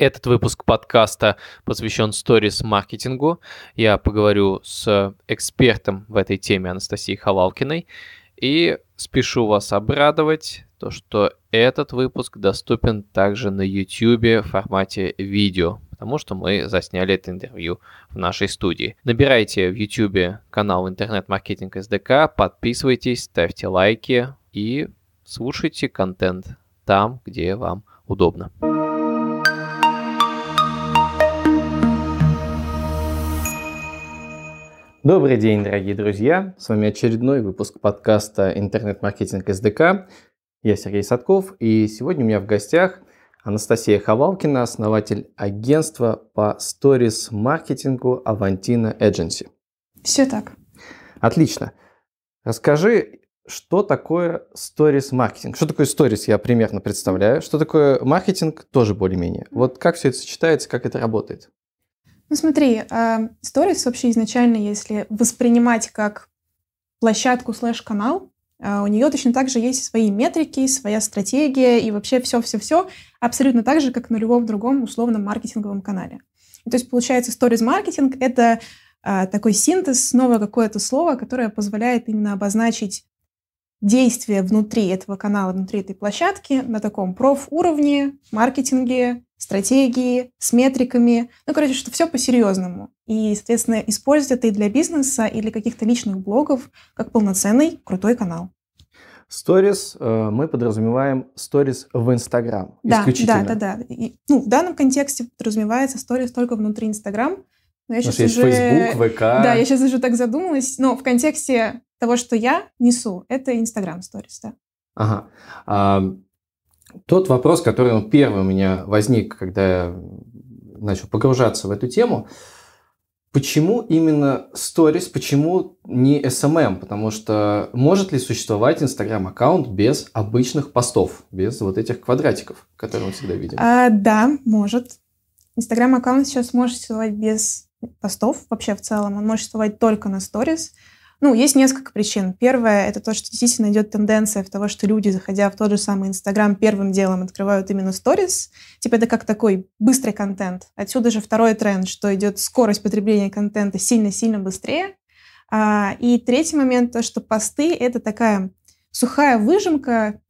Этот выпуск подкаста посвящен сторис-маркетингу. Я поговорю с экспертом в этой теме Анастасией Хавалкиной. И спешу вас обрадовать, то что этот выпуск доступен также на YouTube в формате видео, потому что мы засняли это интервью в нашей студии. Набирайте в YouTube канал Интернет-маркетинг СДК, подписывайтесь, ставьте лайки и слушайте контент там, где вам удобно. Добрый день, дорогие друзья! С вами очередной выпуск подкаста «Интернет-маркетинг СДК». Я Сергей Садков, и сегодня у меня в гостях Анастасия Ховалкина, основатель агентства по сторис-маркетингу Avantina Agency. Все так. Отлично. Расскажи, что такое сторис-маркетинг? Что такое сторис, я примерно представляю. Что такое маркетинг, тоже более-менее. Вот как все это сочетается, как это работает? Ну смотри, сторис вообще изначально, если воспринимать как площадку слэш-канал, а, у нее точно так же есть свои метрики, своя стратегия и вообще все-все-все абсолютно так же, как на любом другом условном маркетинговом канале. то есть получается stories маркетинг это а, такой синтез, новое какое-то слово, которое позволяет именно обозначить действия внутри этого канала, внутри этой площадки на таком проф-уровне, маркетинге, стратегии, с метриками. Ну, короче, что все по-серьезному. И, соответственно, использовать это и для бизнеса, и для каких-то личных блогов, как полноценный крутой канал. Сторис э, мы подразумеваем сторис в Инстаграм да, исключительно. Да, да, да. И, ну, в данном контексте подразумевается сторис только внутри Инстаграм. Но я сейчас есть уже... Facebook, ВК. Да, я сейчас уже так задумалась. Но в контексте того, что я несу, это Инстаграм сторис, да. Ага. А, тот вопрос, который ну, первый у меня возник, когда я начал погружаться в эту тему, почему именно сторис, почему не SMM? Потому что может ли существовать Инстаграм-аккаунт без обычных постов, без вот этих квадратиков, которые мы всегда видим? А, да, может. Инстаграм-аккаунт сейчас может существовать без постов вообще в целом. Он может существовать только на сторис. Ну, есть несколько причин. Первое — это то, что действительно идет тенденция в того, что люди, заходя в тот же самый Инстаграм, первым делом открывают именно сторис. Типа это как такой быстрый контент. Отсюда же второй тренд, что идет скорость потребления контента сильно-сильно быстрее. А, и третий момент — то, что посты — это такая сухая выжимка,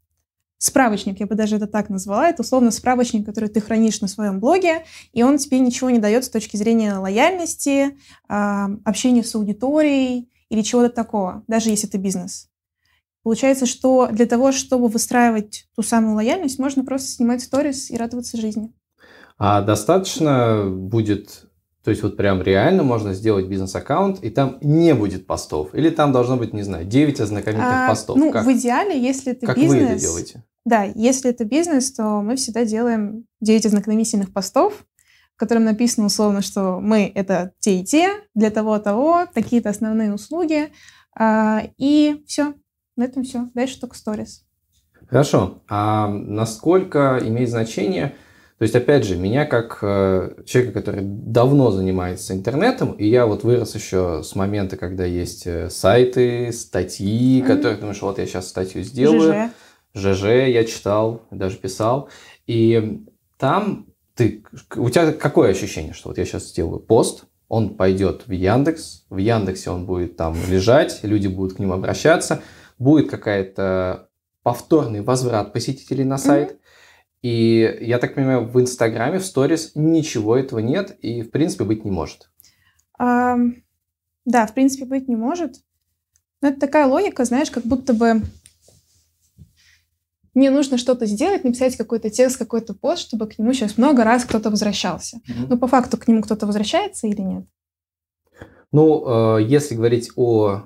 справочник, я бы даже это так назвала. Это условно справочник, который ты хранишь на своем блоге, и он тебе ничего не дает с точки зрения лояльности, а, общения с аудиторией, или чего-то такого, даже если это бизнес. Получается, что для того, чтобы выстраивать ту самую лояльность, можно просто снимать сторис и радоваться жизни. А достаточно будет, то есть вот прям реально можно сделать бизнес-аккаунт, и там не будет постов? Или там должно быть, не знаю, 9 ознакомительных а, постов? Ну, как? в идеале, если это как бизнес... Как вы это делаете? Да, если это бизнес, то мы всегда делаем 9 ознакомительных постов, в котором написано условно, что мы это те и те, для того-того, такие-то основные услуги. А, и все, на этом все. Дальше только сторис. Хорошо. А насколько имеет значение, то есть, опять же, меня как э, человека, который давно занимается интернетом, и я вот вырос еще с момента, когда есть э, сайты, статьи, mm-hmm. которые думаешь, вот я сейчас статью сделаю. ЖЖ. ЖЖ я читал, даже писал. И там ты, у тебя какое ощущение, что вот я сейчас сделаю пост, он пойдет в Яндекс, в Яндексе он будет там лежать, люди будут к нему обращаться, будет какая-то повторный возврат посетителей на сайт. Mm-hmm. И я так понимаю, в Инстаграме, в сторис ничего этого нет и, в принципе, быть не может. А, да, в принципе, быть не может. Но это такая логика, знаешь, как будто бы мне нужно что-то сделать, написать какой-то текст, какой-то пост, чтобы к нему сейчас много раз кто-то возвращался. Mm-hmm. Но по факту к нему кто-то возвращается или нет? Ну, э, если говорить о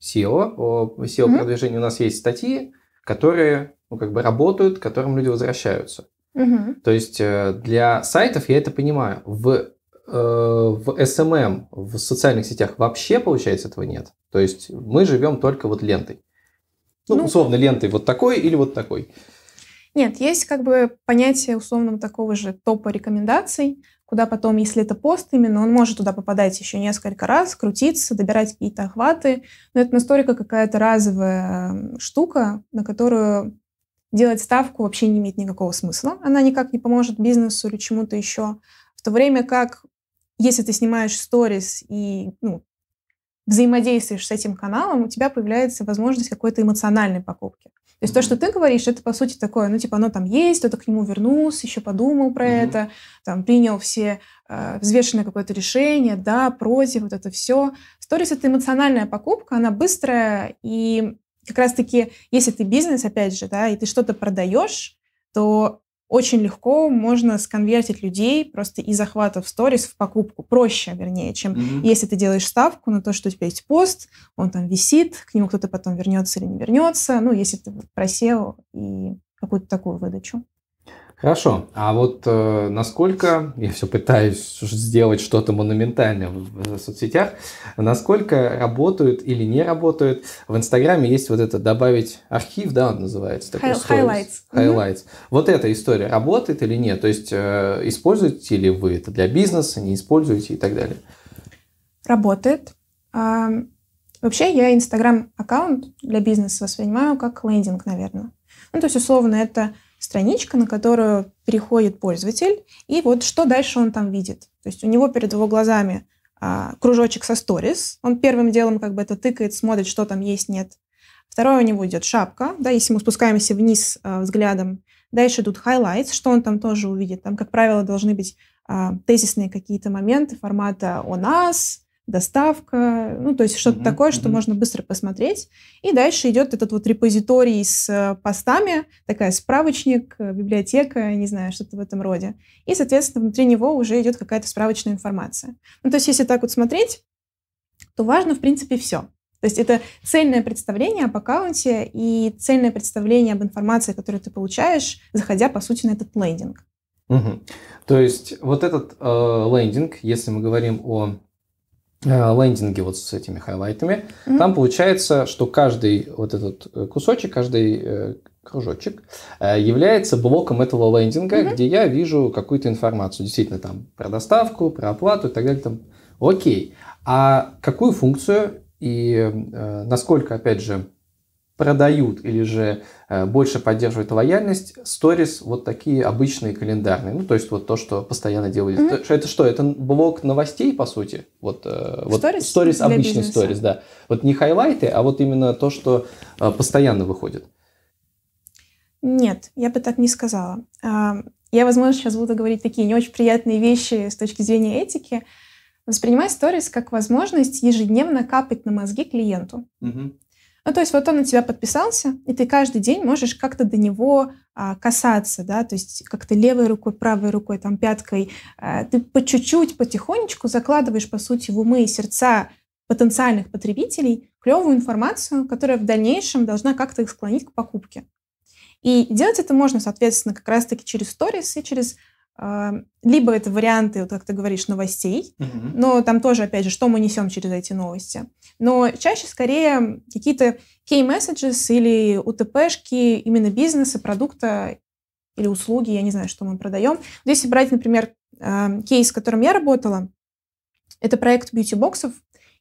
SEO, о SEO-продвижении, mm-hmm. у нас есть статьи, которые ну, как бы работают, к которым люди возвращаются. Mm-hmm. То есть э, для сайтов я это понимаю. В, э, в SMM, в социальных сетях вообще, получается, этого нет. То есть мы живем только вот лентой. Ну, ну, условно, лентой вот такой или вот такой. Нет, есть как бы понятие условно такого же топа рекомендаций, куда потом, если это пост именно, он может туда попадать еще несколько раз, крутиться, добирать какие-то охваты. Но это настолько какая-то разовая штука, на которую делать ставку вообще не имеет никакого смысла. Она никак не поможет бизнесу или чему-то еще. В то время как, если ты снимаешь сторис и ну, взаимодействуешь с этим каналом, у тебя появляется возможность какой-то эмоциональной покупки. То есть то, что ты говоришь, это по сути такое, ну типа оно там есть, кто-то к нему вернулся, еще подумал про mm-hmm. это, там принял все э, взвешенное какое-то решение, да, против, вот это все. Сторис это эмоциональная покупка, она быстрая и как раз-таки, если ты бизнес, опять же, да, и ты что-то продаешь, то очень легко можно сконвертить людей просто из захвата в сторис в покупку. Проще, вернее, чем mm-hmm. если ты делаешь ставку на то, что у тебя есть пост, он там висит, к нему кто-то потом вернется или не вернется. Ну, если ты просел и какую-то такую выдачу. Хорошо. А вот э, насколько, я все пытаюсь сделать что-то монументальное в, в соцсетях, насколько работают или не работают. В Инстаграме есть вот это добавить архив, да, он называется. Такой highlights. Highlights. Mm-hmm. Вот эта история работает или нет? То есть э, используете ли вы это для бизнеса, не используете и так далее? Работает. А, вообще я Инстаграм-аккаунт для бизнеса воспринимаю как лендинг, наверное. Ну, то есть, условно, это страничка, на которую переходит пользователь, и вот что дальше он там видит. То есть у него перед его глазами а, кружочек со сторис, он первым делом как бы это тыкает, смотрит, что там есть, нет. Второе у него идет шапка, да, если мы спускаемся вниз а, взглядом. Дальше идут highlights, что он там тоже увидит. Там, как правило, должны быть а, тезисные какие-то моменты формата «о нас», доставка, ну, то есть что-то mm-hmm. такое, что mm-hmm. можно быстро посмотреть. И дальше идет этот вот репозиторий с постами, такая справочник, э, библиотека, не знаю, что-то в этом роде. И, соответственно, внутри него уже идет какая-то справочная информация. Ну, то есть если так вот смотреть, то важно, в принципе, все. То есть это цельное представление об аккаунте и цельное представление об информации, которую ты получаешь, заходя, по сути, на этот лендинг. Угу. То есть вот этот э, лендинг, если мы говорим о лендинги вот с этими хайлайтами, mm-hmm. там получается, что каждый вот этот э, кусочек, каждый э, кружочек является блоком этого лендинга, mm-hmm. где я вижу какую-то информацию, действительно там про доставку, про оплату и так далее. Там. Окей. А какую функцию и э, насколько, опять же, продают или же э, больше поддерживают лояльность, сторис вот такие обычные календарные. Ну, то есть вот то, что постоянно делают. Mm-hmm. Это что? Это блок новостей, по сути? Вот, э, вот сторис, обычный сторис, да. Вот не хайлайты, а вот именно то, что э, постоянно выходит. Нет, я бы так не сказала. А, я, возможно, сейчас буду говорить такие не очень приятные вещи с точки зрения этики. Воспринимай сторис как возможность ежедневно капать на мозги клиенту. Угу. Ну, то есть вот он на тебя подписался, и ты каждый день можешь как-то до него а, касаться, да, то есть как-то левой рукой, правой рукой, там, пяткой. А, ты по чуть-чуть, потихонечку закладываешь, по сути, в умы и сердца потенциальных потребителей клевую информацию, которая в дальнейшем должна как-то их склонить к покупке. И делать это можно, соответственно, как раз-таки через сторис и через либо это варианты, вот как ты говоришь, новостей, uh-huh. но там тоже, опять же, что мы несем через эти новости. Но чаще скорее какие-то key messages или УТПшки именно бизнеса, продукта или услуги, я не знаю, что мы продаем. Если брать, например, кейс, с которым я работала, это проект бьюти-боксов,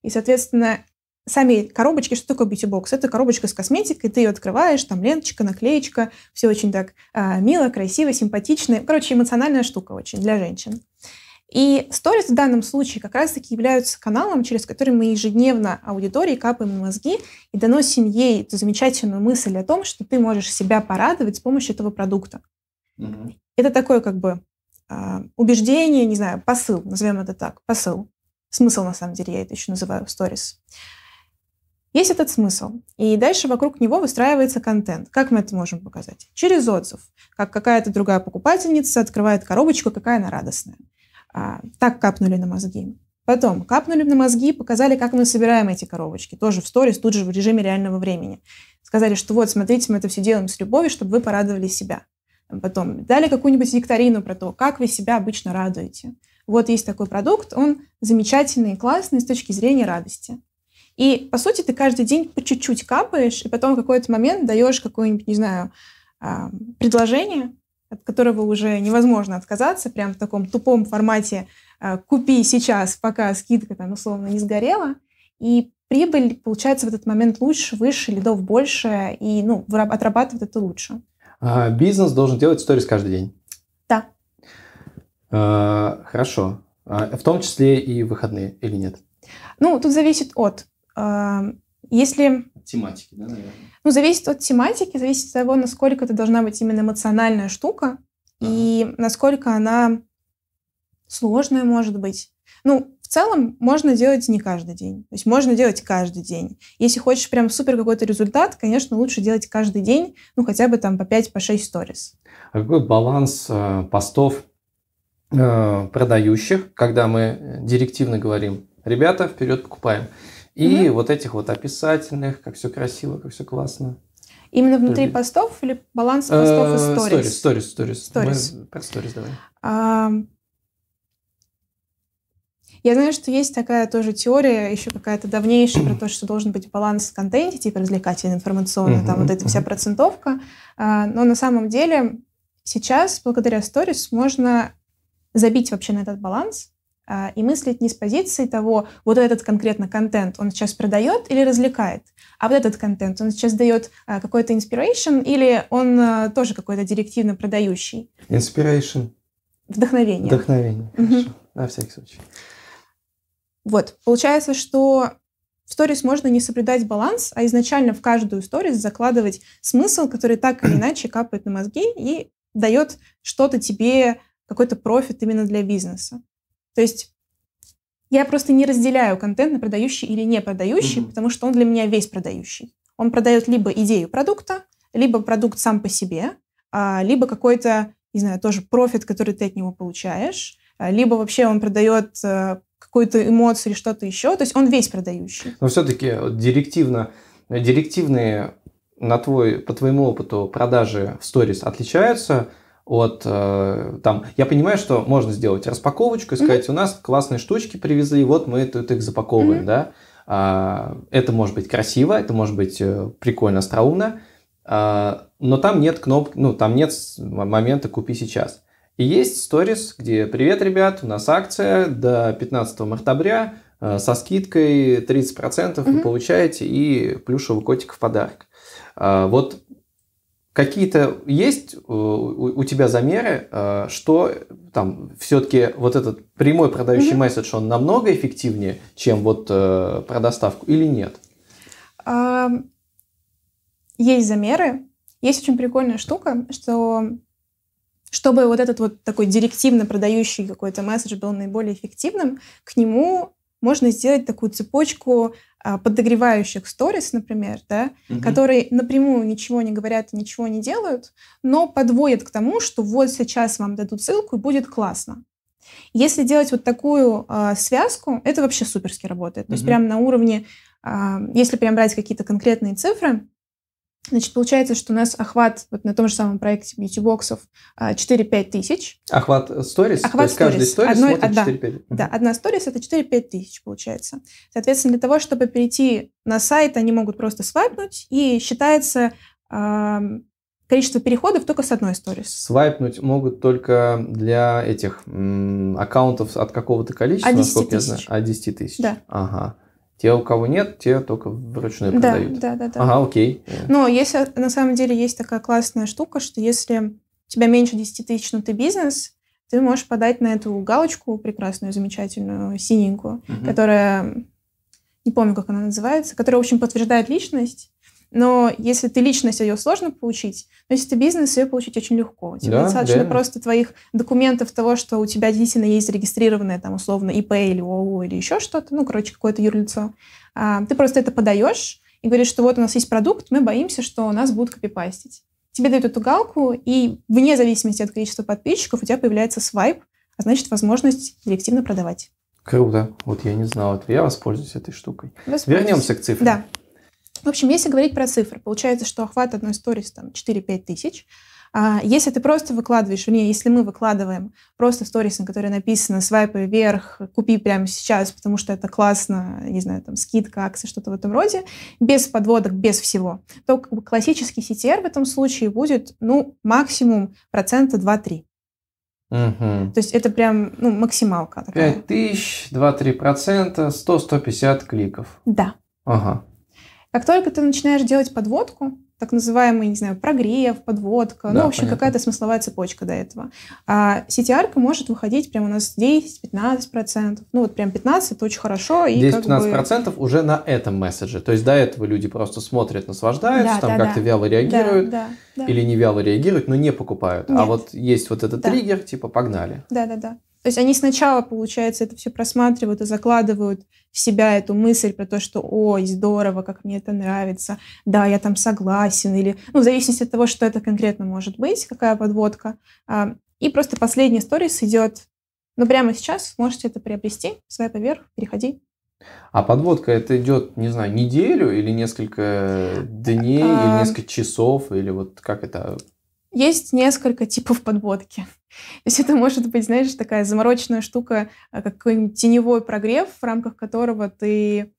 и, соответственно, сами коробочки, что такое бьюти-бокс? Это коробочка с косметикой, ты ее открываешь, там ленточка, наклеечка, все очень так а, мило, красиво, симпатично. Короче, эмоциональная штука очень для женщин. И сторис в данном случае как раз-таки являются каналом, через который мы ежедневно аудитории капаем на мозги и доносим ей эту замечательную мысль о том, что ты можешь себя порадовать с помощью этого продукта. Угу. Это такое как бы а, убеждение, не знаю, посыл, назовем это так, посыл. Смысл, на самом деле, я это еще называю сторис. Есть этот смысл. И дальше вокруг него выстраивается контент. Как мы это можем показать? Через отзыв. Как какая-то другая покупательница открывает коробочку, какая она радостная. А, так капнули на мозги. Потом капнули на мозги, показали, как мы собираем эти коробочки. Тоже в сторис, тут же в режиме реального времени. Сказали, что вот, смотрите, мы это все делаем с любовью, чтобы вы порадовали себя. Потом дали какую-нибудь викторину про то, как вы себя обычно радуете. Вот есть такой продукт, он замечательный и классный с точки зрения радости. И, по сути, ты каждый день по чуть-чуть капаешь, и потом в какой-то момент даешь какое-нибудь, не знаю, а, предложение, от которого уже невозможно отказаться, прям в таком тупом формате а, «купи сейчас, пока скидка там условно не сгорела», и прибыль получается в этот момент лучше, выше, лидов больше, и ну, отрабатывает это лучше. А, бизнес должен делать сторис каждый день? Да. А, хорошо. А, в том числе и выходные или нет? Ну, тут зависит от. Если... Тематики, да, наверное? Ну, зависит от тематики, зависит от того, насколько это должна быть именно эмоциональная штука ага. и насколько она сложная может быть. Ну, в целом можно делать не каждый день. То есть можно делать каждый день. Если хочешь прям супер какой-то результат, конечно, лучше делать каждый день, ну хотя бы там по 5, по 6 сторис. А какой баланс э, постов э, продающих, когда мы директивно говорим, ребята, вперед покупаем, и угу. вот этих вот описательных, как все красиво, как все классно. Именно внутри Люди. постов или баланс постов и сторис? Сторис, сторис, сторис. Про сторис давай. А, я знаю, что есть такая тоже теория, еще какая-то давнейшая, про то, что должен быть баланс в контенте, типа развлекательный, информационный, там вот эта вся процентовка. А, но на самом деле сейчас, благодаря сторис, можно забить вообще на этот баланс и мыслить не с позиции того, вот этот конкретно контент он сейчас продает или развлекает, а вот этот контент он сейчас дает а, какой-то inspiration или он тоже какой-то директивно продающий. Inspiration. Вдохновение. Вдохновение. Хорошо. На всякий случай. Вот, получается, что в сторис можно не соблюдать баланс, а изначально в каждую сторис закладывать смысл, который так или иначе капает на мозги и дает что-то тебе, какой-то профит именно для бизнеса. То есть я просто не разделяю контент на продающий или не продающий, mm-hmm. потому что он для меня весь продающий. Он продает либо идею продукта, либо продукт сам по себе, а, либо какой-то, не знаю, тоже профит, который ты от него получаешь, а, либо вообще он продает э, какую-то эмоцию или что-то еще. То есть он весь продающий. Но все-таки директивно, директивные на твой, по твоему опыту продажи в сторис отличаются от э, там, я понимаю, что можно сделать распаковочку и сказать, mm-hmm. у нас классные штучки привезли, вот мы тут их запаковываем, mm-hmm. да. А, это может быть красиво, это может быть э, прикольно, остроумно, а, но там нет кнопки, ну там нет момента купи сейчас. И есть сторис, где «Привет, ребят, у нас акция до 15 октября э, со скидкой 30% mm-hmm. вы получаете и плюшевый котик в подарок». А, вот какие-то есть э, у тебя замеры, э, что там все-таки вот этот прямой продающий mm-hmm. месседж, он намного эффективнее, чем вот про доставку или нет? Есть замеры. Есть очень прикольная штука, что чтобы вот этот вот такой директивно продающий какой-то месседж был наиболее эффективным, к нему можно сделать такую цепочку подогревающих сторис, например, да, угу. которые напрямую ничего не говорят и ничего не делают, но подводят к тому, что вот сейчас вам дадут ссылку и будет классно. Если делать вот такую а, связку, это вообще суперски работает. То есть прямо на уровне, а, если прям брать какие-то конкретные цифры, Значит, получается, что у нас охват вот на том же самом проекте бьюти-боксов 4-5 тысяч. Охват сторис? Охват То есть каждый сторис Одной, смотрит 4-5? Да, одна сторис это 4-5 тысяч получается. Соответственно, для того, чтобы перейти на сайт, они могут просто свайпнуть, и считается э, количество переходов только с одной сторис. Свайпнуть могут только для этих м, аккаунтов от какого-то количества, от 10 тысяч. я знаю. От 10 тысяч? Да. Ага. Те, у кого нет, те только вручную да, продают. Да, да, да. Ага, окей. Но если на самом деле есть такая классная штука, что если у тебя меньше 10 тысяч, но ты бизнес, ты можешь подать на эту галочку прекрасную, замечательную, синенькую, угу. которая, не помню, как она называется, которая, в общем, подтверждает личность, но если ты личность, ее сложно получить, но если ты бизнес, ее получить очень легко. Тебе да, достаточно реально. просто твоих документов того, что у тебя действительно есть зарегистрированное там условно ИП или ООО или еще что-то, ну, короче, какое-то юрлицо. А, ты просто это подаешь и говоришь, что вот у нас есть продукт, мы боимся, что у нас будут копипастить. Тебе дают эту галку, и вне зависимости от количества подписчиков у тебя появляется свайп, а значит возможность директивно продавать. Круто. Вот я не знал этого. Я воспользуюсь этой штукой. Вернемся к цифрам. Да. В общем, если говорить про цифры, получается, что охват одной сторис там 4-5 тысяч. А если ты просто выкладываешь, вернее, если мы выкладываем просто сторис, на которой написано «свайпай вверх, купи прямо сейчас, потому что это классно», не знаю, там, скидка, акция, что-то в этом роде, без подводок, без всего, то как бы, классический CTR в этом случае будет, ну, максимум процента 2-3. Угу. То есть это прям ну, максималка. Такая. 5 тысяч, 2-3 процента, 100-150 кликов. Да. Ага. Как только ты начинаешь делать подводку, так называемый, не знаю, прогрев, подводка, ну, да, ну, в общем, какая-то смысловая цепочка до этого. А CTR может выходить прямо у нас 10-15%. Ну, вот прям 15 это очень хорошо. 10-15% бы... уже на этом месседже. То есть до этого люди просто смотрят, наслаждаются, да, там да, как-то да. вяло реагируют да, да, да. или не вяло реагируют, но не покупают. А Нет. А вот есть вот этот да. триггер, типа погнали. Да-да-да. То есть они сначала, получается, это все просматривают и закладывают в себя эту мысль про то, что «Ой, здорово, как мне это нравится, да, я там согласен», или, ну, в зависимости от того, что это конкретно может быть, какая подводка. А, и просто последняя история идет, ну, прямо сейчас можете это приобрести, свайп вверх, переходи. А подводка это идет, не знаю, неделю или несколько дней, а... или несколько часов, или вот как это есть несколько типов подводки. То есть это может быть, знаешь, такая замороченная штука, а, какой-нибудь теневой прогрев, в рамках которого ты...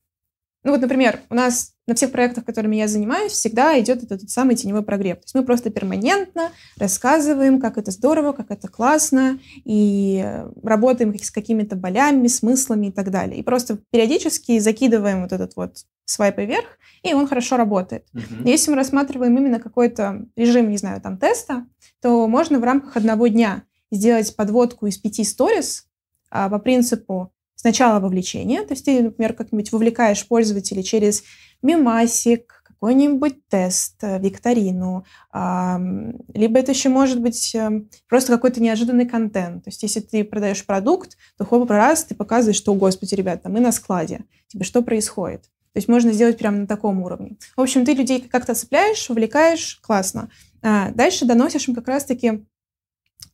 Ну вот, например, у нас на всех проектах, которыми я занимаюсь, всегда идет этот, самый теневой прогрев. То есть мы просто перманентно рассказываем, как это здорово, как это классно, и работаем с какими-то болями, смыслами и так далее. И просто периодически закидываем вот этот вот свайпы вверх, и он хорошо работает. Uh-huh. Если мы рассматриваем именно какой-то режим, не знаю, там теста, то можно в рамках одного дня сделать подводку из пяти сторис а, по принципу сначала вовлечения, то есть ты, например, как-нибудь вовлекаешь пользователей через мемасик, какой-нибудь тест, э, викторину, либо это еще может быть э, просто какой-то неожиданный контент. То есть если ты продаешь продукт, то хоп, раз ты показываешь, что, господи, ребята, мы на складе, типа, что происходит? То есть можно сделать прямо на таком уровне. В общем, ты людей как-то цепляешь, увлекаешь, классно. А дальше доносишь им как раз-таки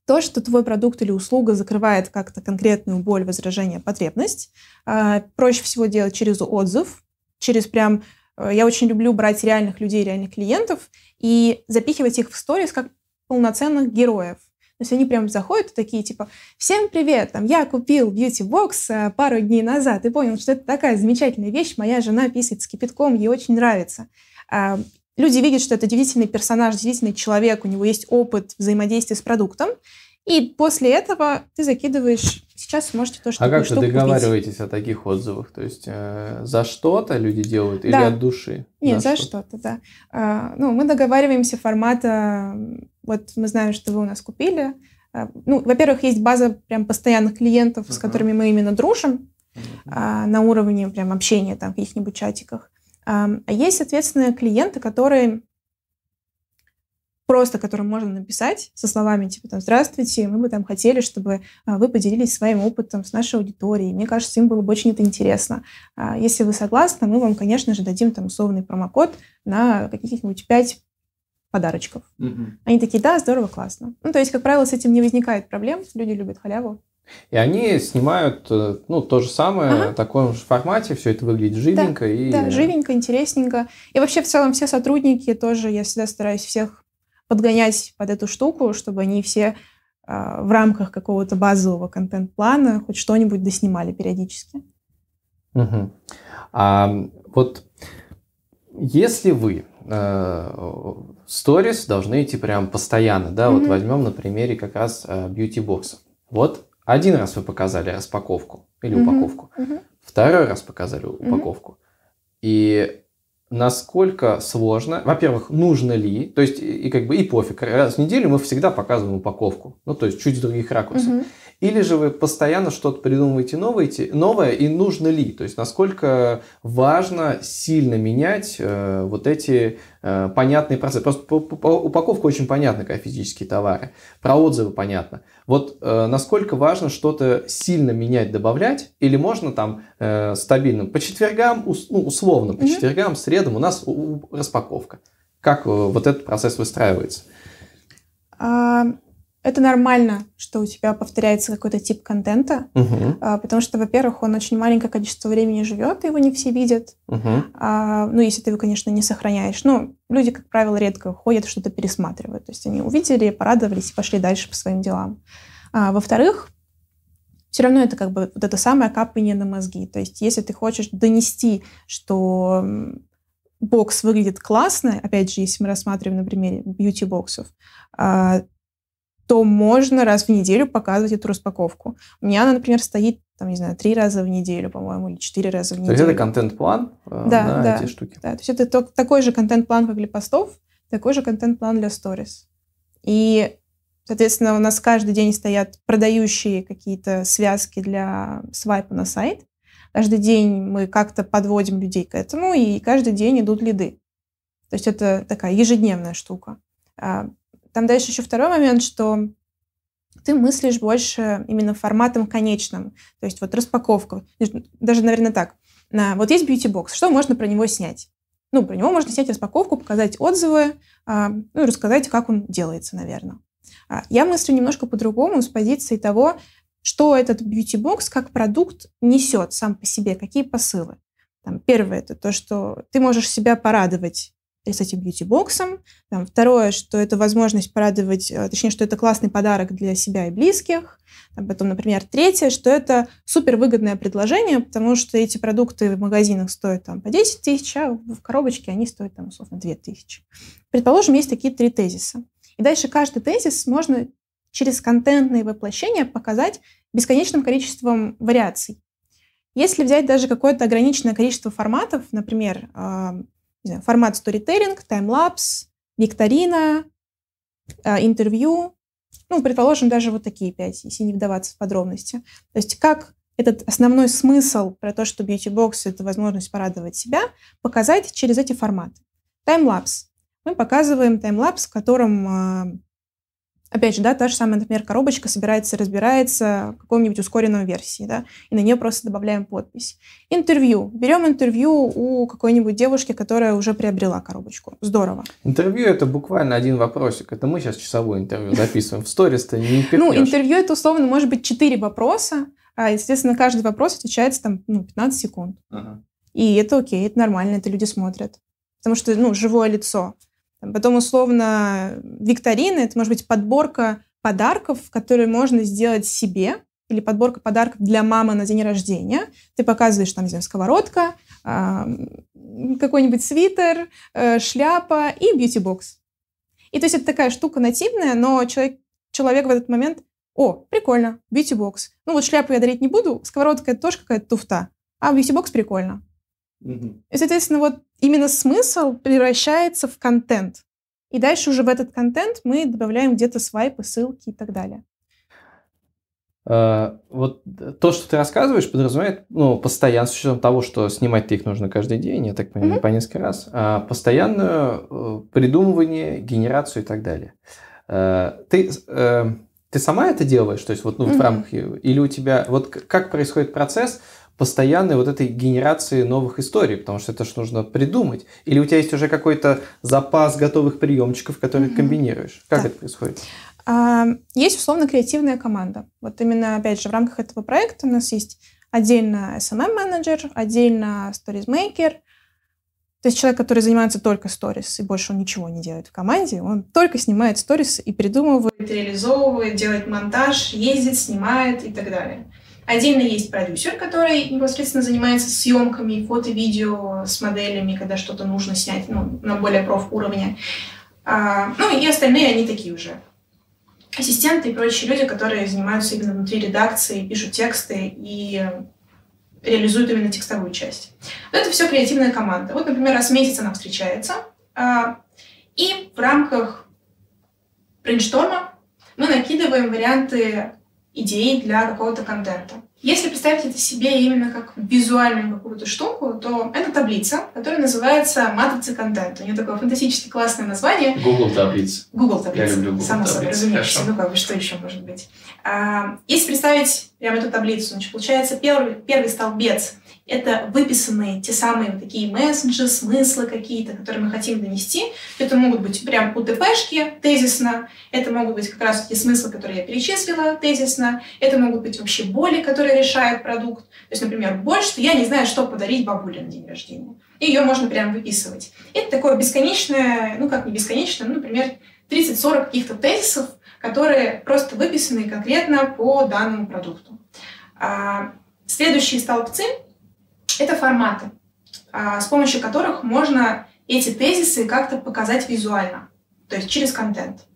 то, что твой продукт или услуга закрывает как-то конкретную боль, возражение, потребность. А, проще всего делать через отзыв, через прям... Э, я очень люблю брать реальных людей, реальных клиентов и запихивать их в сторис как полноценных героев. То есть они прям заходят и такие, типа, всем привет, там, я купил бьюти-бокс э, пару дней назад и понял, что это такая замечательная вещь, моя жена писает с кипятком, ей очень нравится. Люди видят, что это действительно персонаж, действительно человек, у него есть опыт взаимодействия с продуктом, и после этого ты закидываешь, сейчас можете тоже А как вы договариваетесь купить. о таких отзывах? То есть э, за что-то люди делают да. или от души? Нет, за, за что-то, да. А, ну, мы договариваемся формата, вот мы знаем, что вы у нас купили. А, ну, во-первых, есть база прям постоянных клиентов, uh-huh. с которыми мы именно дружим uh-huh. а, на уровне прям общения там в каких-нибудь чатиках. А, есть, соответственно, клиенты, которые просто которым можно написать со словами типа там «Здравствуйте, мы бы там хотели, чтобы а, вы поделились своим опытом с нашей аудиторией. Мне кажется, им было бы очень это интересно. А, если вы согласны, мы вам, конечно же, дадим там условный промокод на каких-нибудь 5 подарочков». Угу. Они такие «Да, здорово, классно». Ну, то есть, как правило, с этим не возникает проблем. Люди любят халяву. И они снимают э, ну, то же самое, ага. в таком же формате, все это выглядит живенько. Да, и... да, живенько, интересненько. И вообще, в целом, все сотрудники тоже, я всегда стараюсь всех подгонять под эту штуку, чтобы они все э, в рамках какого-то базового контент-плана хоть что-нибудь доснимали периодически. Угу. А вот если вы сторис э, должны идти прям постоянно, да, mm вот возьмем на примере как раз э, бьюти-бокса. Вот один раз вы показали распаковку или mm упаковку, mm второй раз показали упаковку, mm и насколько сложно, во-первых, нужно ли, то есть и, и как бы и пофиг, раз в неделю мы всегда показываем упаковку, ну то есть чуть с других ракурсов. Угу. Или же вы постоянно что-то придумываете новое, новое и нужно ли, то есть насколько важно сильно менять э, вот эти э, понятные процессы. Просто упаковка очень понятна, как физические товары, про отзывы понятно. Вот э, насколько важно что-то сильно менять, добавлять, или можно там э, стабильно по четвергам, ус, ну, условно, по mm-hmm. четвергам, средам у нас у, у, распаковка. Как э, вот этот процесс выстраивается? А, это нормально, что у тебя повторяется какой-то тип контента, uh-huh. а, потому что, во-первых, он очень маленькое количество времени живет, и его не все видят. Uh-huh. А, ну, если ты его, конечно, не сохраняешь. Ну, люди, как правило, редко ходят, что-то пересматривают. То есть они увидели, порадовались и пошли дальше по своим делам. А, во-вторых, все равно это как бы вот это самое капание на мозги. То есть если ты хочешь донести, что бокс выглядит классно, опять же, если мы рассматриваем на примере бьюти-боксов, а, то можно раз в неделю показывать эту распаковку. У меня она, например, стоит, там, не знаю, три раза в неделю, по-моему, или четыре раза в неделю. То есть это контент-план э, да, на да, эти штуки? Да, то есть это такой же контент-план, как для постов, такой же контент-план для Stories. И, соответственно, у нас каждый день стоят продающие какие-то связки для свайпа на сайт. Каждый день мы как-то подводим людей к этому, и каждый день идут лиды. То есть это такая ежедневная штука. Там дальше еще второй момент, что ты мыслишь больше именно форматом конечным. То есть вот распаковка. Даже, наверное, так. Вот есть beauty-бокс. Что можно про него снять? Ну, про него можно снять распаковку, показать отзывы, а, ну и рассказать, как он делается, наверное. А, я мыслю немножко по-другому, с позиции того, что этот beauty-бокс как продукт несет сам по себе, какие посылы. Там, первое – это то, что ты можешь себя порадовать с этим бьюти-боксом. Там, второе, что это возможность порадовать, э, точнее, что это классный подарок для себя и близких. Там, потом, например, третье, что это супер выгодное предложение, потому что эти продукты в магазинах стоят там по 10 тысяч, а в коробочке они стоят там, условно, 2 тысячи. Предположим, есть такие три тезиса. И дальше каждый тезис можно через контентные воплощения показать бесконечным количеством вариаций. Если взять даже какое-то ограниченное количество форматов, например, не знаю, формат сторителлинг, таймлапс, викторина, э, интервью, ну, предположим, даже вот такие пять, если не вдаваться в подробности. То есть как этот основной смысл про то, что бьюти-бокс — это возможность порадовать себя, показать через эти форматы. Таймлапс. Мы показываем таймлапс, в котором э, Опять же, да, та же самая, например, коробочка собирается, разбирается в каком-нибудь ускоренной версии, да, и на нее просто добавляем подпись. Интервью. Берем интервью у какой-нибудь девушки, которая уже приобрела коробочку. Здорово. Интервью – это буквально один вопросик. Это мы сейчас часовое интервью записываем. В сторис-то не пихнешь. Ну, интервью – это условно может быть четыре вопроса, а, естественно, каждый вопрос отвечается там, ну, 15 секунд. Ага. И это окей, это нормально, это люди смотрят. Потому что, ну, живое лицо. Потом, условно, викторина — это может быть подборка подарков, которые можно сделать себе, или подборка подарков для мамы на день рождения. Ты показываешь, там, не знаю, сковородка, какой-нибудь свитер, э, шляпа и бьюти-бокс. И то есть это такая штука нативная, но человек, человек в этот момент, о, прикольно, бьюти-бокс. Ну вот шляпу я дарить не буду, сковородка это тоже какая-то туфта, а бьюти-бокс прикольно. Угу. И, соответственно, вот именно смысл превращается в контент. И дальше уже в этот контент мы добавляем где-то свайпы, ссылки и так далее. Uh, вот то, что ты рассказываешь, подразумевает, ну, постоянно, с учетом того, что снимать их нужно каждый день, я так понимаю, mm-hmm. по несколько раз, uh, постоянное uh, придумывание, генерацию и так далее. Ты, ты сама это делаешь, то есть вот ну, mm-hmm. в рамках, или у тебя, вот как происходит процесс, постоянной вот этой генерации новых историй, потому что это же нужно придумать. Или у тебя есть уже какой-то запас готовых приемчиков, которые ты комбинируешь? Как да. это происходит? А, есть условно креативная команда. Вот именно, опять же, в рамках этого проекта у нас есть отдельно SMM-менеджер, отдельно stories-maker, то есть человек, который занимается только сторис, и больше он ничего не делает в команде, он только снимает сторис и придумывает, реализовывает, делает монтаж, ездит, снимает и так далее. Отдельно есть продюсер, который непосредственно занимается съемками, фото-видео с моделями, когда что-то нужно снять ну, на более проф-уровне. А, ну и остальные, они такие уже ассистенты и прочие люди, которые занимаются именно внутри редакции, пишут тексты и реализуют именно текстовую часть. Вот это все креативная команда. Вот, например, раз в месяц она встречается, а, и в рамках брейншторма мы накидываем варианты идей для какого-то контента. Если представить это себе именно как визуальную какую-то штуку, то это таблица, которая называется матрица контента. У нее такое фантастически классное название. Google таблица. Google таблица. Я люблю Google Само собой, разумеется. Ну, как бы, что еще может быть? А, если представить прямо эту таблицу, значит, получается первый, первый столбец это выписанные те самые такие месседжи, смыслы какие-то, которые мы хотим донести. Это могут быть прям УТПшки тезисно, это могут быть как раз те смыслы, которые я перечислила тезисно, это могут быть вообще боли, которые решает продукт. То есть, например, боль, что я не знаю, что подарить бабуле на день рождения. И ее можно прям выписывать. Это такое бесконечное, ну как не бесконечное, ну, например, 30-40 каких-то тезисов, которые просто выписаны конкретно по данному продукту. А, следующие столбцы это форматы, а, с помощью которых можно эти тезисы как-то показать визуально, то есть через контент.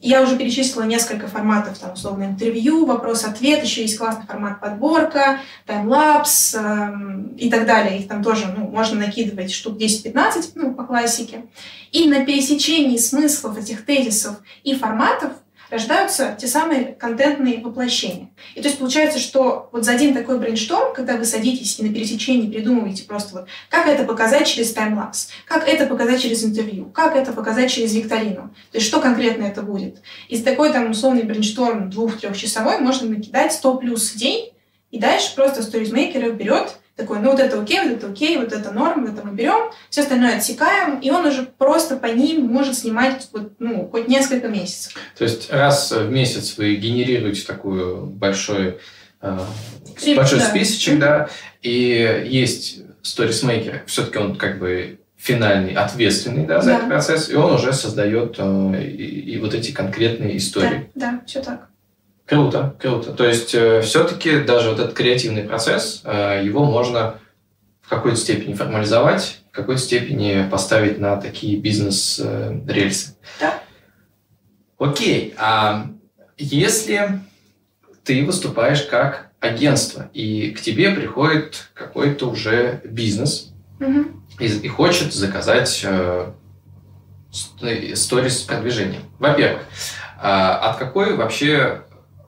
я уже перечислила несколько форматов, там, условно, интервью, вопрос-ответ, еще есть классный формат подборка, таймлапс э, и так далее. Их там тоже ну, можно накидывать штук 10-15, ну, по классике. И на пересечении смыслов этих тезисов и форматов рождаются те самые контентные воплощения. И то есть получается, что вот за один такой brainstorm, когда вы садитесь и на пересечении придумываете просто вот, как это показать через timelapse, как это показать через интервью, как это показать через викторину, то есть что конкретно это будет. Из такой там условный brainstorm двух-трехчасовой можно накидать 100 плюс идей, и дальше просто stories maker берет такой, ну вот это окей, вот это окей, вот это норм, вот это мы берем, все остальное отсекаем, и он уже просто по ним может снимать вот, ну, хоть несколько месяцев. То есть раз в месяц вы генерируете такой большой, э, большой да. списочек, да, и есть сторисмейкер, все-таки он как бы финальный, ответственный да, за да. этот процесс, и он уже создает э, и, и вот эти конкретные истории. Да, да, все так. Круто, круто. То есть э, все-таки даже вот этот креативный процесс, э, его можно в какой-то степени формализовать, в какой-то степени поставить на такие бизнес-рельсы. Да. Окей, а если ты выступаешь как агентство, и к тебе приходит какой-то уже бизнес угу. и, и хочет заказать э, сторис продвижения. Во-первых, э, от какой вообще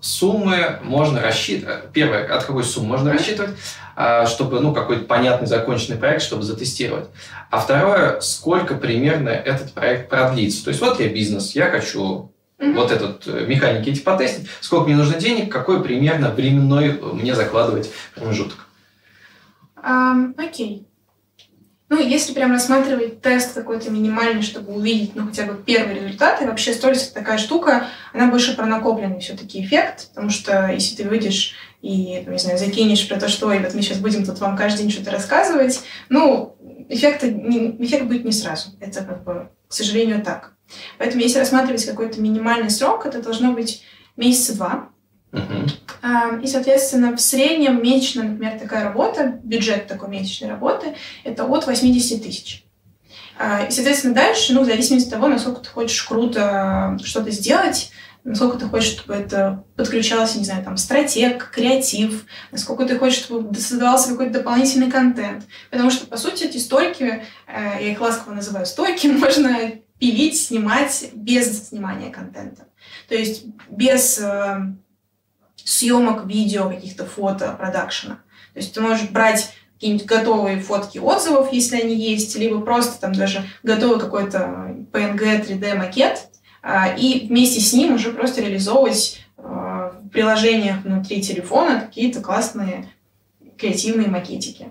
суммы можно рассчитывать. Первое, от какой суммы можно рассчитывать, а, чтобы, ну, какой-то понятный законченный проект, чтобы затестировать. А второе, сколько примерно этот проект продлится. То есть вот я бизнес, я хочу mm-hmm. вот этот э, механики эти потестить, сколько мне нужно денег, какой примерно временной мне закладывать промежуток. Um, окей. Ну, если прям рассматривать тест какой-то минимальный, чтобы увидеть, ну, хотя бы первый результат, и вообще сторис такая штука, она больше про накопленный все-таки эффект, потому что если ты выйдешь и, не знаю, закинешь про то, что, ой, вот мы сейчас будем тут вам каждый день что-то рассказывать, ну, эффект, эффект будет не сразу. Это, как бы, к сожалению, так. Поэтому, если рассматривать какой-то минимальный срок, это должно быть месяца два, и, соответственно, в среднем месячно, например, такая работа, бюджет такой месячной работы, это от 80 тысяч. А, и, соответственно, дальше, ну, в зависимости от того, насколько ты хочешь круто что-то сделать, насколько ты хочешь, чтобы это подключалось, не знаю, там, стратег, креатив, насколько ты хочешь, чтобы создавался какой-то дополнительный контент. Потому что, по сути, эти стойки, э, я их ласково называю стойки, можно пилить, снимать без снимания контента. То есть без э, съемок видео, каких-то фото, продакшена. То есть ты можешь брать какие-нибудь готовые фотки отзывов, если они есть, либо просто там даже готовый какой-то PNG 3D макет, а, и вместе с ним уже просто реализовывать а, в приложениях внутри телефона какие-то классные креативные макетики.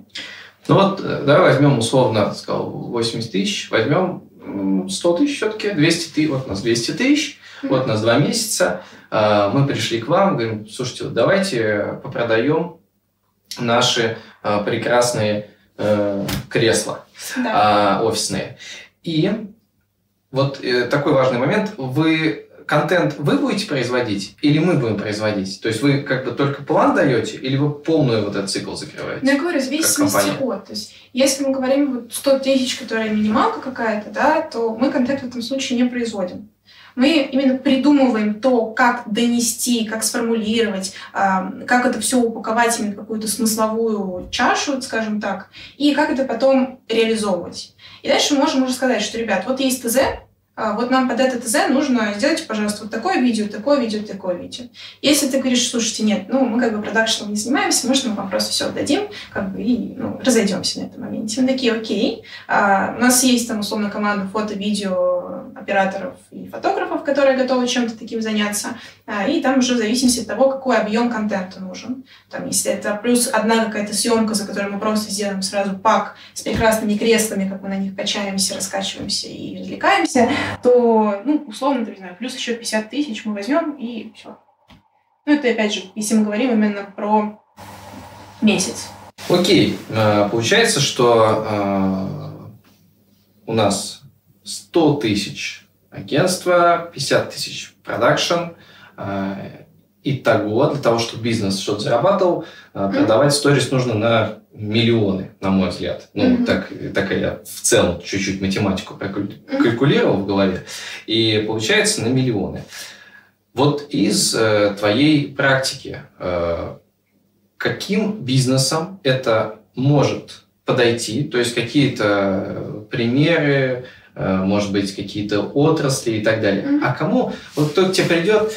Ну вот, э, давай возьмем условно, сказал, 80 тысяч, возьмем 100 тысяч все-таки, 200 тысяч, вот у нас 200 тысяч, вот у нас два месяца, а, мы пришли к вам, говорим, слушайте, вот давайте попродаем наши а, прекрасные э, кресла да. А, офисные. И вот э, такой важный момент, вы контент вы будете производить или мы будем производить? То есть вы как бы только план даете или вы полную вот этот цикл закрываете? Ну, я говорю, в зависимости от. То есть, если мы говорим вот 100 тысяч, которая минималка какая-то, да, то мы контент в этом случае не производим. Мы именно придумываем то, как донести, как сформулировать, как это все упаковать именно в какую-то смысловую чашу, скажем так, и как это потом реализовывать. И дальше мы можем уже сказать, что, ребят, вот есть ТЗ, вот нам под это ТЗ нужно сделать, пожалуйста, вот такое видео, такое видео, такое видео. Если ты говоришь, слушайте, нет, ну, мы как бы продакшеном не занимаемся, может, мы вам просто все отдадим, как бы, и ну, разойдемся на этом моменте. Мы такие, окей. А, у нас есть там, условно, команда фото, видео, операторов и фотографов, которые готовы чем-то таким заняться. А, и там уже в зависимости от того, какой объем контента нужен. Там, если это плюс одна какая-то съемка, за которой мы просто сделаем сразу пак с прекрасными креслами, как мы на них качаемся, раскачиваемся и развлекаемся, то, ну, условно, не знаю, плюс еще 50 тысяч мы возьмем и все. Ну, это, опять же, если мы говорим именно про месяц. Окей. А, получается, что а, у нас 100 тысяч агентства, 50 тысяч продакшн, а, и того, для того, чтобы бизнес что-то зарабатывал, mm-hmm. продавать сторис нужно на миллионы, на мой взгляд. Ну, mm-hmm. так, так я в целом чуть-чуть математику калькулировал mm-hmm. в голове. И получается на миллионы. Вот из э, твоей практики, э, каким бизнесом это может подойти? То есть какие-то примеры, э, может быть, какие-то отрасли и так далее. Mm-hmm. А кому? Вот кто к тебе придет,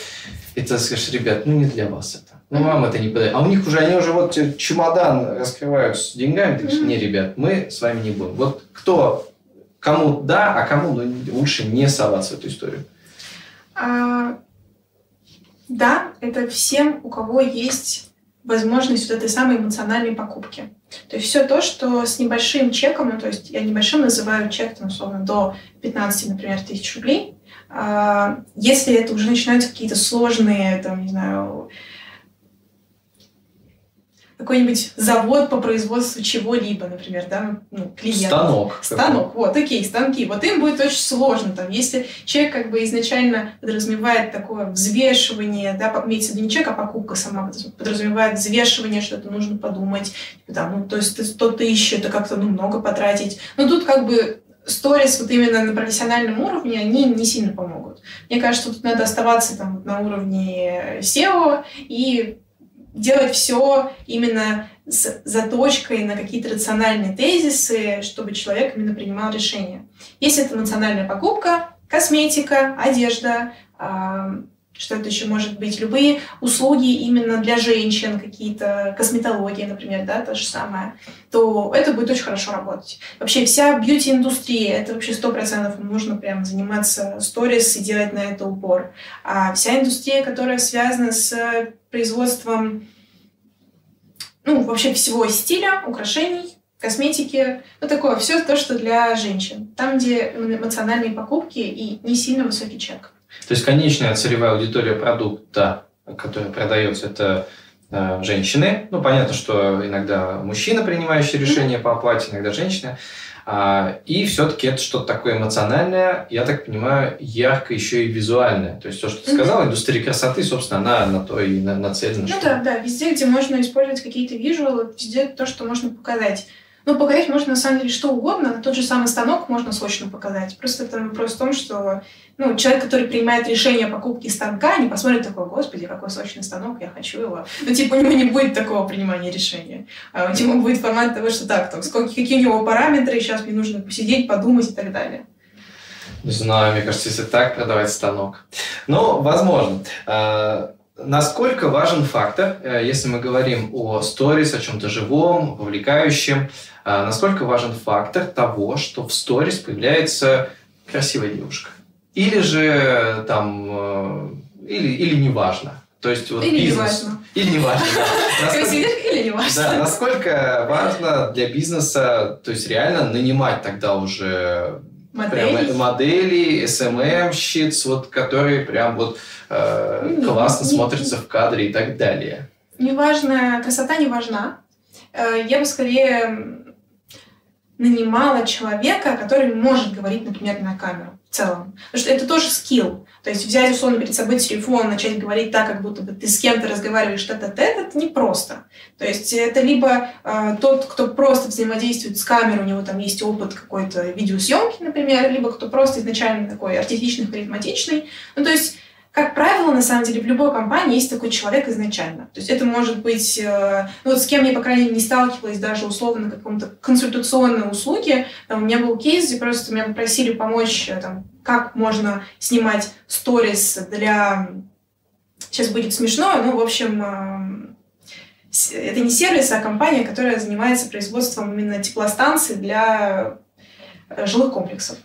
и ты скажешь, ребят, ну не для вас это. Ну, вам это не подойдет. А у них уже, они уже вот чемодан раскрывают с деньгами. Ты говоришь, не, ребят, мы с вами не будем. Вот кто, кому да, а кому ну, лучше не соваться в эту историю? А, да, это всем, у кого есть возможность вот этой самой эмоциональной покупки. То есть все то, что с небольшим чеком, ну то есть я небольшим называю чек, там, условно, до 15, например, тысяч рублей, а, если это уже начинаются какие-то сложные, там, не знаю, какой-нибудь завод по производству чего-либо, например, да, ну, клиент. Станок. Станок, вот, окей, станки. Вот им будет очень сложно, там, если человек как бы изначально подразумевает такое взвешивание, да, имеется в виду не человек, а покупка сама подразумевает взвешивание, что-то нужно подумать, да, ну, то есть 100 тысяч, это как-то, ну, много потратить. Но тут как бы сторис вот именно на профессиональном уровне, они не сильно помогут. Мне кажется, тут надо оставаться там на уровне SEO и делать все именно с заточкой на какие-то рациональные тезисы, чтобы человек именно принимал решения. Если это эмоциональная покупка, косметика, одежда, что это еще может быть? Любые услуги именно для женщин, какие-то косметология, например, да, то же самое, то это будет очень хорошо работать. Вообще вся бьюти-индустрия, это вообще сто процентов нужно прям заниматься сторис и делать на это упор. А вся индустрия, которая связана с производством, ну, вообще всего стиля, украшений, косметики, ну, такое, все то, что для женщин. Там, где эмоциональные покупки и не сильно высокий чек. То есть конечная целевая аудитория продукта, который продается, это э, женщины. Ну, понятно, что иногда мужчина, принимающий решение по оплате, иногда женщина. А, и все-таки это что-то такое эмоциональное, я так понимаю, ярко еще и визуальное. То есть то, что ты сказала, индустрия красоты, собственно, она на то и нацелена. Ну что... да, да, везде, где можно использовать какие-то визуалы, везде то, что можно показать. Ну, показать можно на самом деле что угодно, тот же самый станок можно срочно показать. Просто это вопрос в том, что ну, человек, который принимает решение о покупке станка, не посмотрит такой, господи, какой сочный станок, я хочу его. Ну, типа, у него не будет такого принимания решения. А у него будет формат того, что так, так сколько, какие у него параметры, сейчас мне нужно посидеть, подумать и так далее. Не знаю, мне кажется, если так продавать станок. Ну, возможно. Насколько важен фактор, э, если мы говорим о сторис, о чем-то живом, вовлекающем, а, насколько важен фактор того, что в сторис появляется красивая девушка? Или же там, э, или, или неважно. То есть вот или бизнес... Не важно. Или не важно. Или не важно. Да, насколько важно для бизнеса, то есть реально нанимать тогда уже модели, прям, модели вот, которые прям вот э, не, классно не, смотрятся не, в кадре и так далее. Неважно, красота не важна. Э, я бы скорее нанимала человека, который может говорить, например, на камеру целом. Потому что это тоже скилл. То есть взять, условно, перед собой телефон, начать говорить так, как будто бы ты с кем-то разговариваешь что-то тет это непросто. То есть это либо э, тот, кто просто взаимодействует с камерой, у него там есть опыт какой-то видеосъемки, например, либо кто просто изначально такой артистичный, харизматичный. Ну, то есть как правило, на самом деле, в любой компании есть такой человек изначально. То есть это может быть, э, ну вот с кем я, по крайней мере, не сталкивалась даже условно на каком-то консультационной услуге. Там, у меня был кейс, где просто меня попросили помочь, э, там, как можно снимать сторис для... Сейчас будет смешно, ну, в общем, э, это не сервис, а компания, которая занимается производством именно теплостанций для жилых комплексов.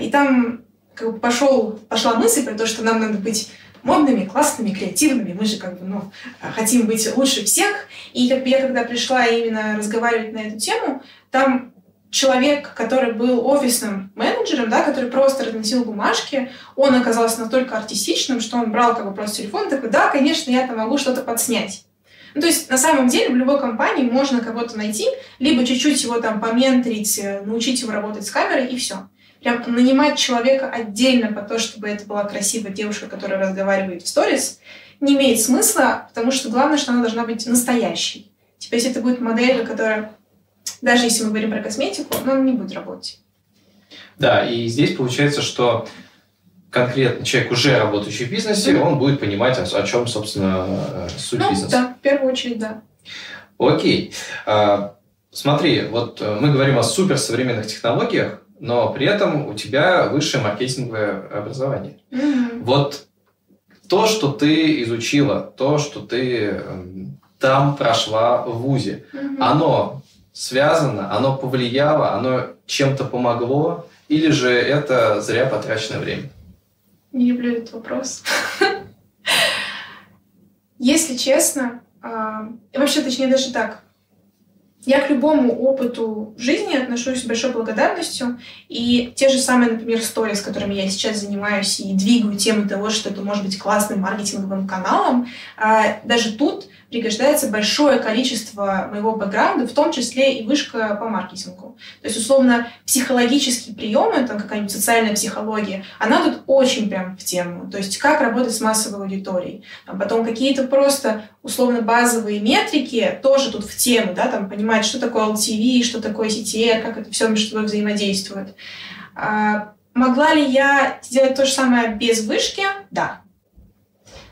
И там как бы пошел, пошла мысль про то, что нам надо быть модными, классными, креативными. Мы же как бы, ну, хотим быть лучше всех. И как бы я когда пришла именно разговаривать на эту тему, там человек, который был офисным менеджером, да, который просто разносил бумажки, он оказался настолько артистичным, что он брал как бы просто телефон такой, да, конечно, я там могу что-то подснять. Ну, то есть, на самом деле, в любой компании можно кого-то найти, либо чуть-чуть его там поменторить, э, научить его работать с камерой, и все прям нанимать человека отдельно по то, чтобы это была красивая девушка, которая разговаривает в сторис, не имеет смысла, потому что главное, что она должна быть настоящей. Типа, если это будет модель, которая, даже если мы говорим про косметику, но она не будет работать. Да, и здесь получается, что конкретно человек, уже работающий в бизнесе, mm-hmm. он будет понимать, о, о чем, собственно, суть ну, бизнеса. Да, в первую очередь, да. Окей. А, смотри, вот э, мы говорим о суперсовременных технологиях, но при этом у тебя высшее маркетинговое образование. Mm-hmm. Вот то, что ты изучила, то, что ты эм, там прошла в ВУЗе, mm-hmm. оно связано, оно повлияло, оно чем-то помогло, или же это зря потраченное время? Не люблю этот вопрос. Если честно, а, вообще, точнее, даже так, я к любому опыту жизни отношусь с большой благодарностью. И те же самые, например, сторис, которыми я сейчас занимаюсь и двигаю тему того, что это может быть классным маркетинговым каналом, а, даже тут пригождается большое количество моего бэкграунда, в том числе и вышка по маркетингу. То есть, условно, психологические приемы, там какая-нибудь социальная психология, она тут очень прям в тему. То есть, как работать с массовой аудиторией. А потом какие-то просто условно базовые метрики тоже тут в тему, да, там понимать, что такое LTV, что такое CTR, как это все между собой взаимодействует. А, могла ли я сделать то же самое без вышки? Да.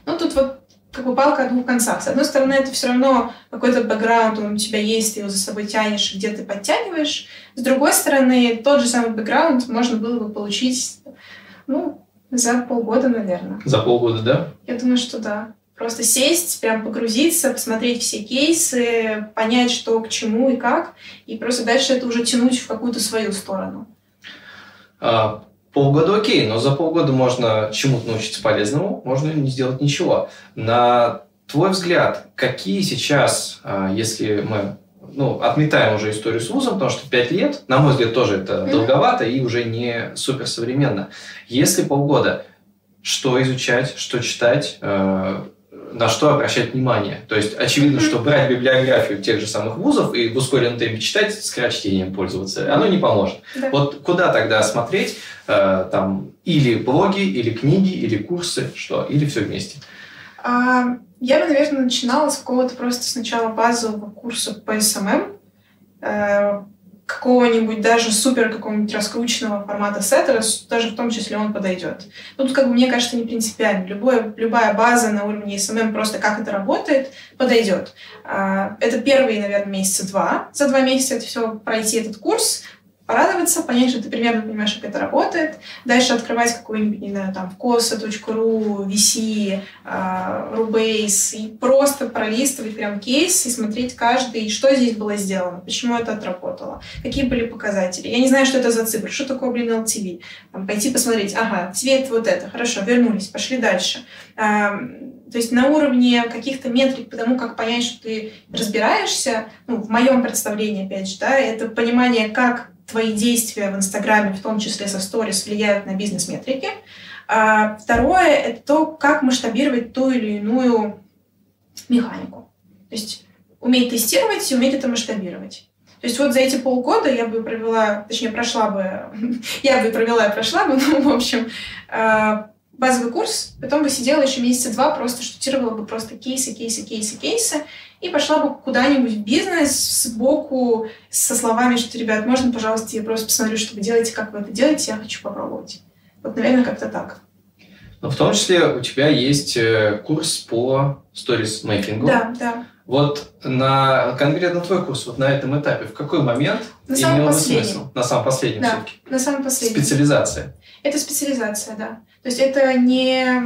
Ну, тут вот как бы палка о двух концах. С одной стороны, это все равно какой-то бэкграунд, он у тебя есть, ты его за собой тянешь, где ты подтягиваешь. С другой стороны, тот же самый бэкграунд можно было бы получить, ну, за полгода, наверное. За полгода, да? Я думаю, что да. Просто сесть, прям погрузиться, посмотреть все кейсы, понять, что к чему и как, и просто дальше это уже тянуть в какую-то свою сторону. А, Полгода окей, но за полгода можно чему-то научиться полезному, можно не сделать ничего. На твой взгляд, какие сейчас, а, если мы ну, отметаем уже историю с вузом, потому что 5 лет, на мой взгляд, тоже это mm-hmm. долговато и уже не суперсовременно. Если полгода, что изучать, что читать, а, на что обращать внимание. То есть очевидно, mm-hmm. что брать библиографию тех же самых вузов и в ускоренном темпе читать, скорочтением пользоваться, оно не поможет. Да. Вот куда тогда смотреть? Э, там или блоги, или книги, или курсы, что? Или все вместе? А, я бы, наверное, начинала с какого-то просто сначала базового курса по SMM, э, какого-нибудь даже супер какого-нибудь раскрученного формата Setters, даже в том числе он подойдет. Ну, тут, как бы, мне кажется, не принципиально. Любое, любая база на уровне SMM, просто как это работает, подойдет. А, это первые, наверное, месяца два. За два месяца это все пройти этот курс, порадоваться, понять, что ты примерно понимаешь, как это работает. Дальше открывать какой-нибудь, не знаю, там, вкоса.ру, VC, uh, Rubase, и просто пролистывать прям кейс и смотреть каждый, что здесь было сделано, почему это отработало, какие были показатели. Я не знаю, что это за цифры, что такое, блин, LTV. Там, пойти посмотреть, ага, цвет вот это, хорошо, вернулись, пошли дальше. Uh, то есть на уровне каких-то метрик по тому, как понять, что ты разбираешься, ну, в моем представлении, опять же, да, это понимание, как твои действия в Инстаграме, в том числе со сторис, влияют на бизнес-метрики. А второе — это то, как масштабировать ту или иную механику. То есть уметь тестировать и уметь это масштабировать. То есть вот за эти полгода я бы провела, точнее, прошла бы, я бы провела и прошла бы, ну, в общем, а, базовый курс, потом бы сидела еще месяца два, просто штудировала бы просто кейсы, кейсы, кейсы, кейсы, и пошла бы куда-нибудь в бизнес сбоку со словами, что, ребят, можно, пожалуйста, я просто посмотрю, что вы делаете, как вы это делаете, я хочу попробовать. Вот, наверное, как-то так. Но в том числе у тебя есть э, курс по сторис-мейкингу. Да, да. Вот на конкретно твой курс, вот на этом этапе, в какой момент на имел бы смысл? На самом последнем да, все-таки? на самом последнем. Специализация? Это специализация, да. То есть это не,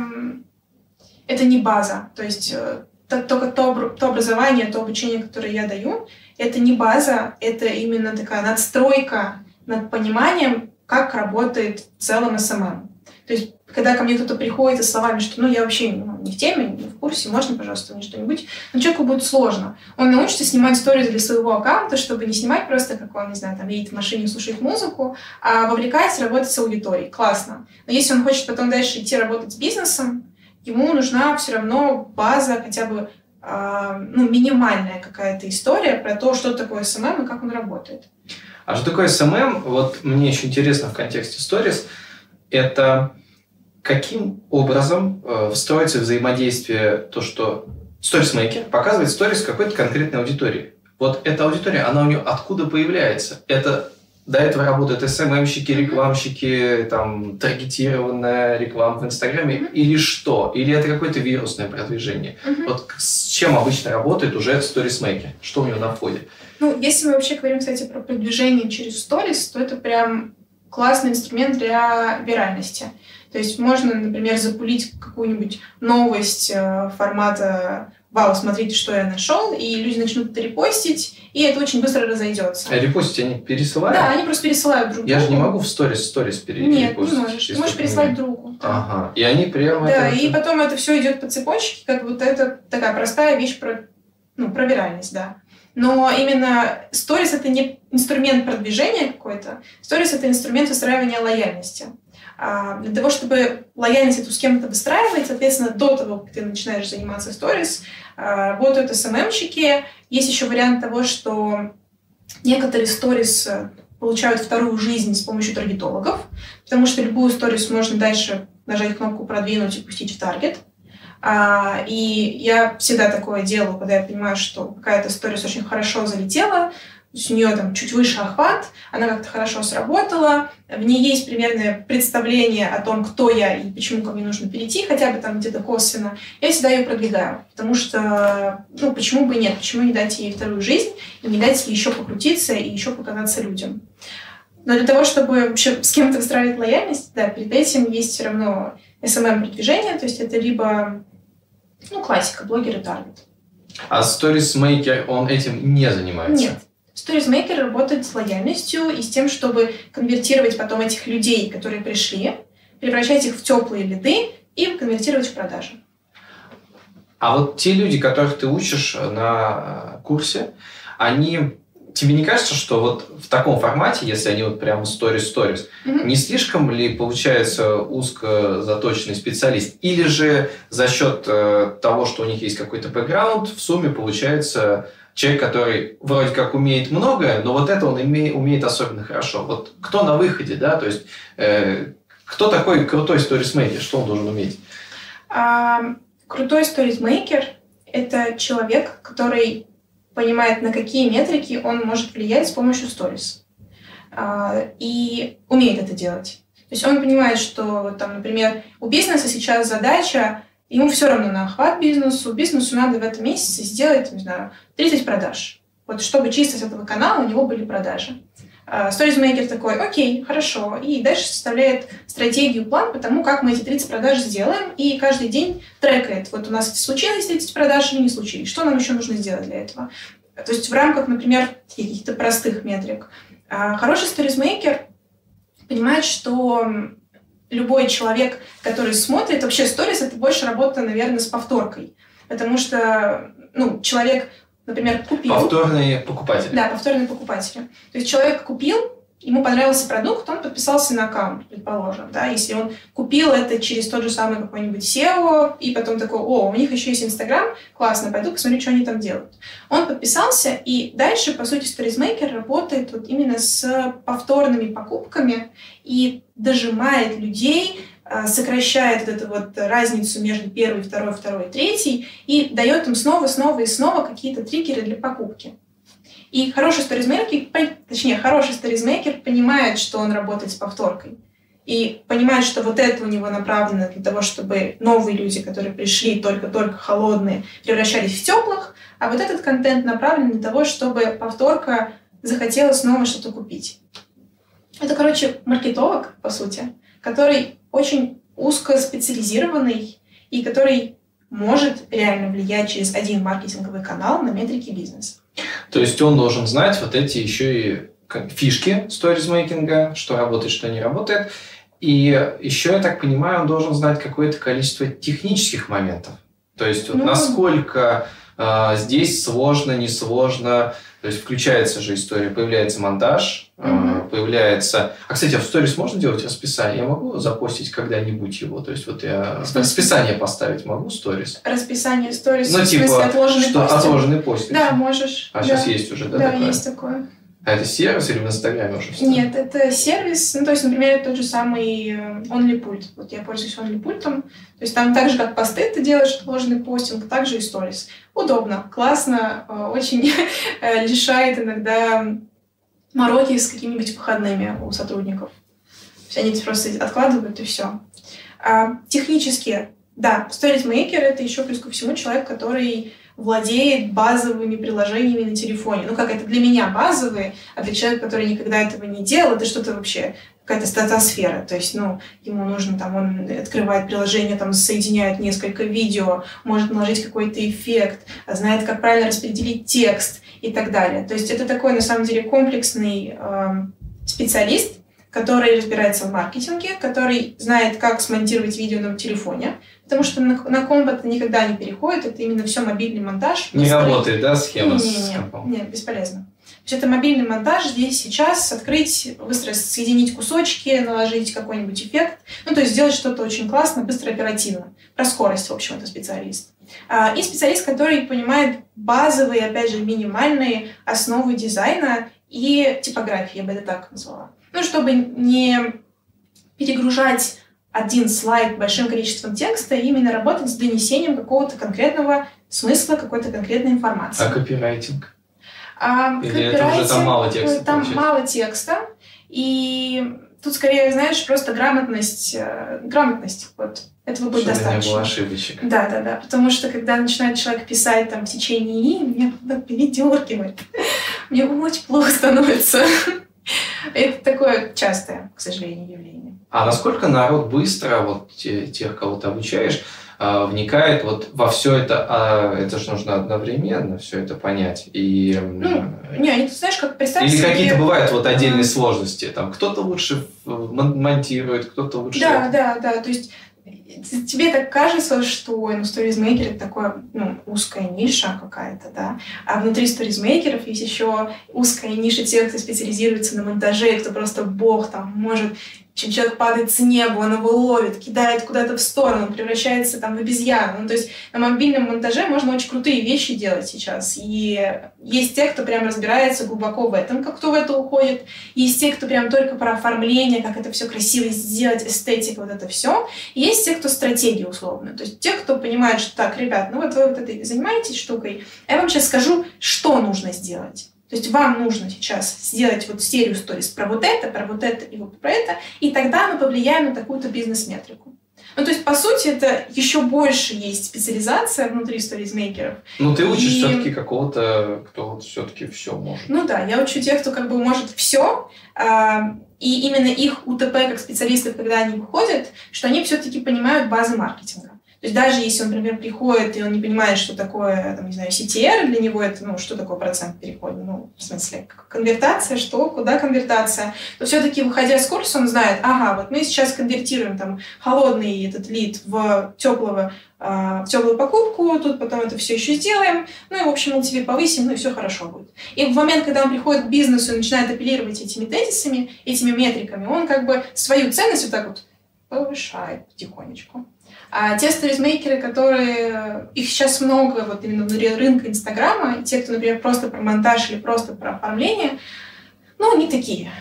это не база. То есть э, только то, то образование, то обучение, которое я даю, это не база, это именно такая надстройка над пониманием, как работает в целом SMM. То есть, когда ко мне кто-то приходит со словами, что ну я вообще ну, не в теме, не в курсе, можно, пожалуйста, мне что-нибудь, но человеку будет сложно. Он научится снимать историю для своего аккаунта, чтобы не снимать просто, как он, не знаю, там едет в машине, слушает музыку, а вовлекается, работать с аудиторией. Классно. Но если он хочет потом дальше идти работать с бизнесом, ему нужна все равно база, хотя бы э, ну, минимальная какая-то история про то, что такое SMM и как он работает. А что такое SMM? Вот мне еще интересно в контексте сторис. Это каким образом э, встроится взаимодействие то, что сторисмейкер показывает сторис какой-то конкретной аудитории. Вот эта аудитория, она у нее откуда появляется? Это до этого работают СММщики, рекламщики, там, таргетированная реклама в Инстаграме mm-hmm. или что? Или это какое-то вирусное продвижение? Mm-hmm. Вот с чем обычно работает уже сторисмейкер? Что у него на входе? Ну, если мы вообще говорим, кстати, про продвижение через сторис, то это прям классный инструмент для виральности. То есть можно, например, запулить какую-нибудь новость э, формата «Вау, смотрите, что я нашел», и люди начнут это репостить, и это очень быстро разойдется. А репостить они пересылают? Да, они просто пересылают друг Я же не могу в сторис сторис перерепостить. Нет, не можешь. Ты можешь переслать другу. Ага. И они прямо... Да, и потом это все идет по цепочке, как вот это такая простая вещь про, ну, про виральность, да. Но именно сторис это не инструмент продвижения какой-то, сторис это инструмент выстраивания лояльности. А для того, чтобы лояльность эту с кем-то выстраивать, соответственно, до того, как ты начинаешь заниматься сторис, а, работают СММщики. Есть еще вариант того, что некоторые сторис э, получают вторую жизнь с помощью таргетологов, потому что любую сторис можно дальше нажать кнопку «Продвинуть» и пустить в таргет. А, и я всегда такое делаю, когда я понимаю, что какая-то сторис очень хорошо залетела, то есть у нее там чуть выше охват, она как-то хорошо сработала, в ней есть примерное представление о том, кто я и почему ко мне нужно перейти, хотя бы там где-то косвенно, я всегда ее продвигаю, потому что, ну, почему бы нет, почему не дать ей вторую жизнь и не дать ей еще покрутиться и еще показаться людям. Но для того, чтобы вообще с кем-то выстраивать лояльность, да, перед этим есть все равно SMM-продвижение, то есть это либо, ну, классика, блогеры таргет. А сторисмейкер, он этим не занимается? Нет. Сторизмейкер работает с лояльностью и с тем, чтобы конвертировать потом этих людей, которые пришли, превращать их в теплые лиды и конвертировать в продажи. А вот те люди, которых ты учишь на курсе, они тебе не кажется, что вот в таком формате, если они вот прямо сторис-сторис, mm-hmm. не слишком ли получается узко заточенный специалист? Или же за счет э, того, что у них есть какой-то бэкграунд, в сумме получается человек, который вроде как умеет многое, но вот это он име, умеет особенно хорошо. Вот кто на выходе, да, то есть э, кто такой крутой сторисмейкер, что он должен уметь? А, крутой сторисмейкер – это человек, который понимает, на какие метрики он может влиять с помощью сторис. А, и умеет это делать. То есть он понимает, что, там, например, у бизнеса сейчас задача Ему все равно на охват бизнесу. Бизнесу надо в этом месяце сделать, не знаю, 30 продаж. Вот чтобы чисто с этого канала у него были продажи. Сторизмейкер такой, окей, хорошо. И дальше составляет стратегию, план по тому, как мы эти 30 продаж сделаем. И каждый день трекает. Вот у нас случилось 30 продаж или не случилось. Что нам еще нужно сделать для этого? То есть в рамках, например, каких-то простых метрик. А хороший сторизмейкер понимает, что любой человек, который смотрит, вообще сторис это больше работа, наверное, с повторкой. Потому что, ну, человек, например, купил... Повторные покупатели. Да, повторные покупатели. То есть человек купил, ему понравился продукт, он подписался на аккаунт, предположим, да, если он купил это через тот же самый какой-нибудь SEO, и потом такой, о, у них еще есть Инстаграм, классно, пойду посмотрю, что они там делают. Он подписался, и дальше, по сути, сторизмейкер работает вот именно с повторными покупками и дожимает людей, а, сокращает вот эту вот разницу между первой, второй, второй, третьей и дает им снова, снова и снова какие-то триггеры для покупки. И хороший сторизмейкер, точнее, хороший сторизмейкер понимает, что он работает с повторкой. И понимает, что вот это у него направлено для того, чтобы новые люди, которые пришли только-только холодные, превращались в теплых, а вот этот контент направлен для того, чтобы повторка захотела снова что-то купить. Это, короче, маркетолог, по сути, который очень узко специализированный и который может реально влиять через один маркетинговый канал на метрики бизнеса. То есть он должен знать вот эти еще и фишки сторизмейкинга, что работает, что не работает. И еще, я так понимаю, он должен знать какое-то количество технических моментов. То есть вот ну, насколько э, здесь сложно, несложно, то есть включается же история, появляется монтаж, угу. Появляется... А, кстати, а в сторис можно делать расписание? Я могу запостить когда-нибудь его? То есть вот я расписание поставить могу сторис? Расписание сторис? Ну, типа, отложенный что, постинг? Отложенный постинг. Да, можешь. А да. сейчас есть уже, да? Да, такое? есть такое. А это сервис или в Инстаграме уже? Встал? Нет, это сервис, ну, то есть, например, тот же самый э, OnlyPult. Вот я пользуюсь OnlyPult. То есть там так же, как посты ты делаешь, ложный постинг, так же и сторис. Удобно, классно, э, очень лишает иногда мороки с какими-нибудь выходными у сотрудников. То есть они просто откладывают и все. А, технически, да, StoryMaker — это еще плюс ко всему человек, который владеет базовыми приложениями на телефоне. Ну, как это для меня базовые, а для человека, который никогда этого не делал, это что-то вообще какая-то стратосфера. То есть, ну, ему нужно там, он открывает приложение, там, соединяет несколько видео, может наложить какой-то эффект, знает, как правильно распределить текст и так далее. То есть, это такой, на самом деле, комплексный э, специалист, который разбирается в маркетинге, который знает, как смонтировать видео на телефоне, потому что на, на комп это никогда не переходит, это именно все мобильный монтаж. Не быстрый. работает, да, схема не, не, не, с компом? Нет, бесполезно. Есть это мобильный монтаж, здесь сейчас открыть, быстро соединить кусочки, наложить какой-нибудь эффект, ну, то есть сделать что-то очень классно, быстро, оперативно. Про скорость, в общем, это специалист. А, и специалист, который понимает базовые, опять же, минимальные основы дизайна и типографии, я бы это так назвала. Ну, чтобы не перегружать один слайд большим количеством текста, и именно работать с донесением какого-то конкретного смысла, какой-то конкретной информации. А копирайтинг? А, Или это уже там мало текста? Там получается? мало текста, и тут скорее, знаешь, просто грамотность, э, грамотность, вот, этого будет Чтобы достаточно. не было ошибочек. Да, да, да, потому что когда начинает человек писать там в течение дней, меня передергивает, мне очень плохо становится. Это такое частое, к сожалению, явление. А насколько народ быстро, вот тех, кого ты обучаешь, а, вникает вот во все это, а это же нужно одновременно все это понять. И, ну, не, ты знаешь, как представь Или себе... какие-то бывают вот отдельные сложности. Там кто-то лучше монтирует, кто-то лучше... Да, да, да. То есть тебе так кажется, что ну, сторизмейкер это такое ну, узкая ниша какая-то, да, а внутри сторизмейкеров есть еще узкая ниша тех, кто специализируется на монтаже, кто просто бог там может чем человек падает с неба, он его ловит, кидает куда-то в сторону, превращается там в обезьяну. Ну, то есть на мобильном монтаже можно очень крутые вещи делать сейчас. И есть те, кто прям разбирается глубоко в этом, как кто в это уходит. Есть те, кто прям только про оформление, как это все красиво сделать, эстетика, вот это все. И есть те, кто стратегии условно. То есть те, кто понимает, что так, ребят, ну вот вы вот этой занимаетесь штукой, я вам сейчас скажу, что нужно сделать. То есть вам нужно сейчас сделать вот серию сторис про вот это, про вот это и вот про это, и тогда мы повлияем на такую-то бизнес-метрику. Ну, то есть, по сути, это еще больше есть специализация внутри сторизмейкеров. Ну, ты учишь и... все-таки какого-то, кто вот все-таки все может. Ну да, я учу тех, кто как бы может все, а, и именно их УТП как специалистов, когда они выходят, что они все-таки понимают базы маркетинга. То есть даже если он, например, приходит, и он не понимает, что такое, там, не знаю, CTR, для него это, ну, что такое процент перехода, ну, в смысле, конвертация, что, куда конвертация, то все-таки, выходя с курса, он знает, ага, вот мы сейчас конвертируем там холодный этот лид в теплого в теплую покупку, тут потом это все еще сделаем, ну и, в общем, LTV повысим, ну и все хорошо будет. И в момент, когда он приходит к бизнесу и начинает апеллировать этими тезисами, этими метриками, он как бы свою ценность вот так вот повышает потихонечку. А те сторизмейкеры, которые... Их сейчас много вот именно внутри рынка Инстаграма, те, кто, например, просто про монтаж или просто про оформление, ну, они такие.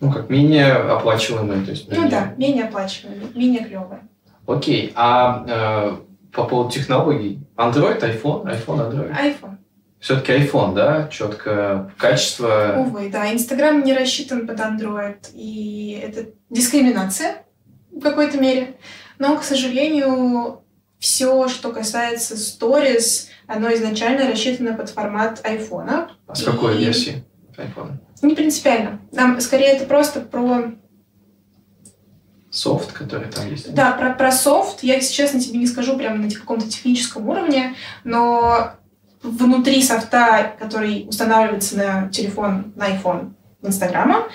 Ну, как менее оплачиваемые, то есть... Менее... Ну да, менее оплачиваемые, менее клевые. Окей, а э, по поводу технологий? Android, iPhone? iPhone, Android? iPhone. Все-таки iPhone, да? Четко качество... Увы, да. Инстаграм не рассчитан под Android, и это дискриминация в какой-то мере. Но, к сожалению, все, что касается Stories, оно изначально рассчитано под формат iPhone. А с какой и... версии iPhone? Не принципиально. Нам скорее это просто про софт, который там есть? Да, про, про софт я, если честно, тебе не скажу прямо на каком-то техническом уровне, но внутри софта, который устанавливается на телефон, на iPhone Инстаграма,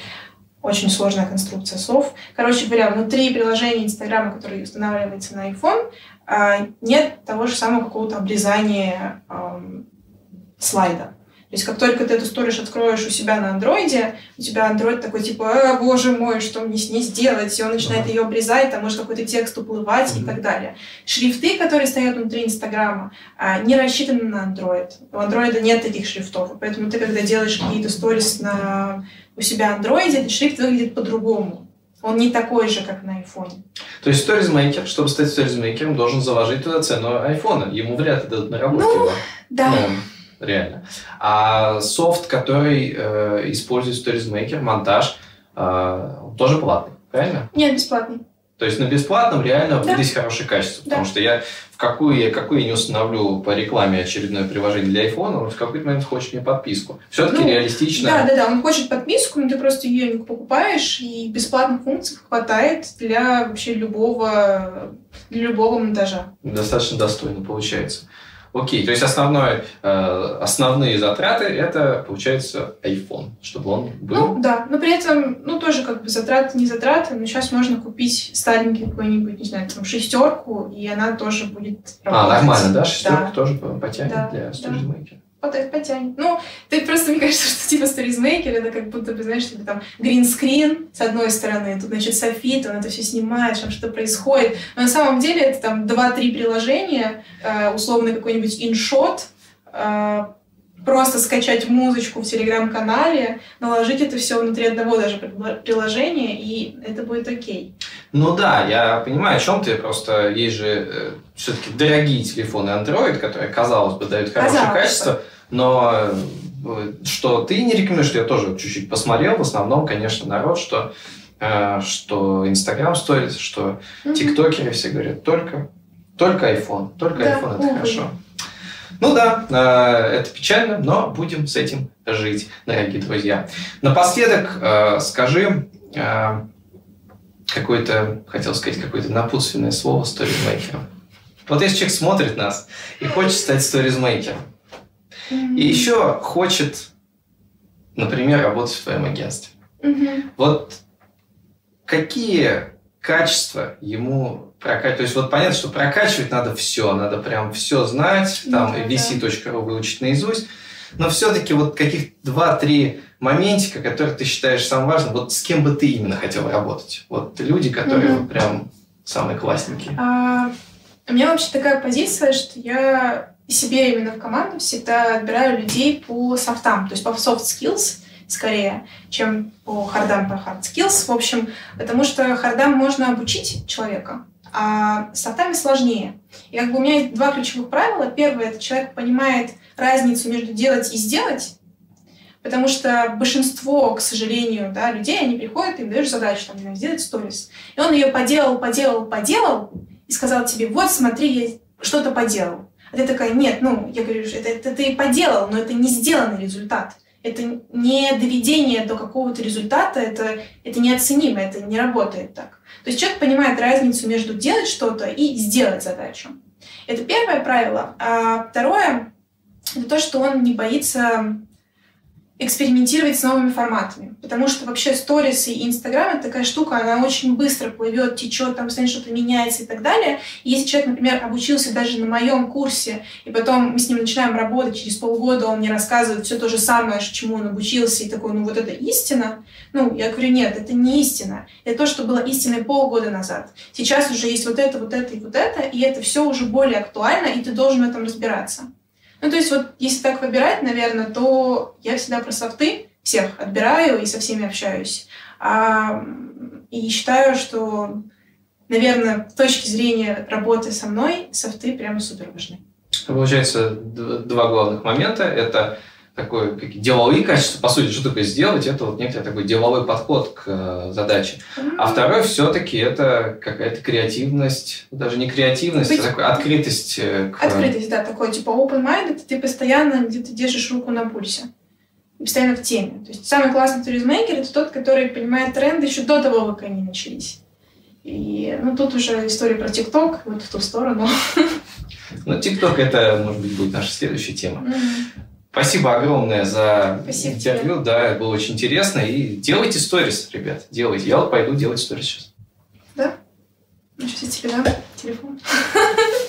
очень сложная конструкция слов. Короче говоря, внутри приложения Инстаграма, который устанавливается на iPhone, а, нет того же самого какого-то обрезания слайда. То есть как только ты эту сторис откроешь у себя на андроиде, у тебя андроид такой типа, э, боже мой, что мне с ней сделать? И он начинает ее обрезать, там может какой-то текст уплывать uh-huh. и так далее. Шрифты, которые стоят внутри Инстаграма, а, не рассчитаны на андроид. У андроида нет таких шрифтов, поэтому ты, когда делаешь какие-то сторис на у себя этот шрифт выглядит по-другому. Он не такой же, как на айфоне. То есть сторизмейкер, чтобы стать сторизмейкером, должен заложить туда цену айфона. Ему вряд ли дадут наработки ну, его. Да. Ну, реально. А софт, который э, использует сторизмейкер, монтаж, э, тоже платный, правильно? Нет, бесплатный. То есть на бесплатном реально да. здесь хорошее качество. Да. Потому что я в какую, я какую я не установлю по рекламе очередное приложение для iPhone, он в какой-то момент хочет мне подписку. Все-таки ну, реалистично. Да, да, да, он хочет подписку, но ты просто ее не покупаешь, и бесплатных функций хватает для вообще любого, для любого монтажа. Достаточно достойно получается. Окей, то есть основное, э, основные затраты это получается iPhone, чтобы он был. Ну да, но при этом, ну тоже как бы затраты не затраты, но сейчас можно купить старенький какой-нибудь, не знаю, там шестерку, и она тоже будет работать. А, нормально, да? Шестерка да. тоже потянет да, для StoryMaker. Да потом потянет. Ну, ты просто, мне кажется, что типа сторизмейкер, это как будто бы, знаешь, типа там гринскрин с одной стороны, тут, значит, софит, он это все снимает, там что-то происходит. Но на самом деле это там два-три приложения, э, условно какой-нибудь иншот, э, просто скачать музычку в телеграм-канале, наложить это все внутри одного даже приложения, и это будет окей. Ну да, я понимаю, о чем ты. Просто есть же э, все-таки дорогие телефоны Android, которые, казалось бы, дают хорошее казалось качество. Бы но э, что ты не рекомендуешь, я тоже чуть-чуть посмотрел, в основном, конечно, народ, что э, что Инстаграм стоит, что тиктокеры все говорят только, только iPhone, только да, iPhone это увы. хорошо. Ну да, э, это печально, но будем с этим жить, дорогие друзья. Напоследок скажи какое-то, хотел сказать, какое-то напутственное слово сторизмейкерам. Вот если человек смотрит нас и хочет стать сторизмейкером, Mm-hmm. И еще хочет, например, работать в твоем агентстве. Mm-hmm. Вот какие качества ему прокачивать? То есть вот понятно, что прокачивать надо все, надо прям все знать, там mm-hmm. vc.ru выучить наизусть, но все-таки вот каких два-три моментика, которые ты считаешь самым важным, вот с кем бы ты именно хотел работать? Вот люди, которые вот прям самые классненькие. А, у меня вообще такая позиция, что я себе именно в команду всегда отбираю людей по софтам, то есть по soft skills скорее, чем по хардам, по hard skills. В общем, потому что хардам можно обучить человека, а софтами сложнее. И как бы у меня есть два ключевых правила. Первое, это человек понимает разницу между делать и сделать, Потому что большинство, к сожалению, да, людей, они приходят, им даешь задачу, там, знаю, сделать сторис. И он ее поделал, поделал, поделал, и сказал тебе, вот, смотри, я что-то поделал. А ты такая, нет, ну, я говорю, это, это ты поделал, но это не сделанный результат. Это не доведение до какого-то результата, это, это неоценимо, это не работает так. То есть человек понимает разницу между делать что-то и сделать задачу. Это первое правило. А второе — это то, что он не боится экспериментировать с новыми форматами. Потому что вообще сторис и Инстаграм — это такая штука, она очень быстро плывет, течет, там постоянно что-то меняется и так далее. И если человек, например, обучился даже на моем курсе, и потом мы с ним начинаем работать, через полгода он мне рассказывает все то же самое, чему он обучился, и такой, ну вот это истина. Ну, я говорю, нет, это не истина. Это то, что было истиной полгода назад. Сейчас уже есть вот это, вот это и вот это, и это все уже более актуально, и ты должен в этом разбираться. Ну, то есть вот если так выбирать, наверное, то я всегда про софты всех отбираю и со всеми общаюсь. А, и считаю, что, наверное, с точки зрения работы со мной, софты прямо супер важны. Получается, два главных момента. Это такое как, деловые качества, по сути, что такое сделать, это вот некий такой деловой подход к э, задаче. Mm-hmm. А второе, все-таки это какая-то креативность, даже не креативность, Быть... а такая открытость. Э, к... Открытость, да, такой типа open mind, это ты постоянно где-то держишь руку на пульсе. Постоянно в теме. То есть самый классный туризмейкер это тот, который понимает тренды еще до того, как они начались. И ну, тут уже история про ТикТок, вот в ту сторону. Ну, ТикТок это, может быть, будет наша следующая тема. Mm-hmm. Спасибо огромное за Спасибо интервью. Тебе. Да, было очень интересно. И делайте сторис, ребят. Делайте. Я вот пойду делать сторис сейчас. Да? Ну, сейчас я тебе дам телефон.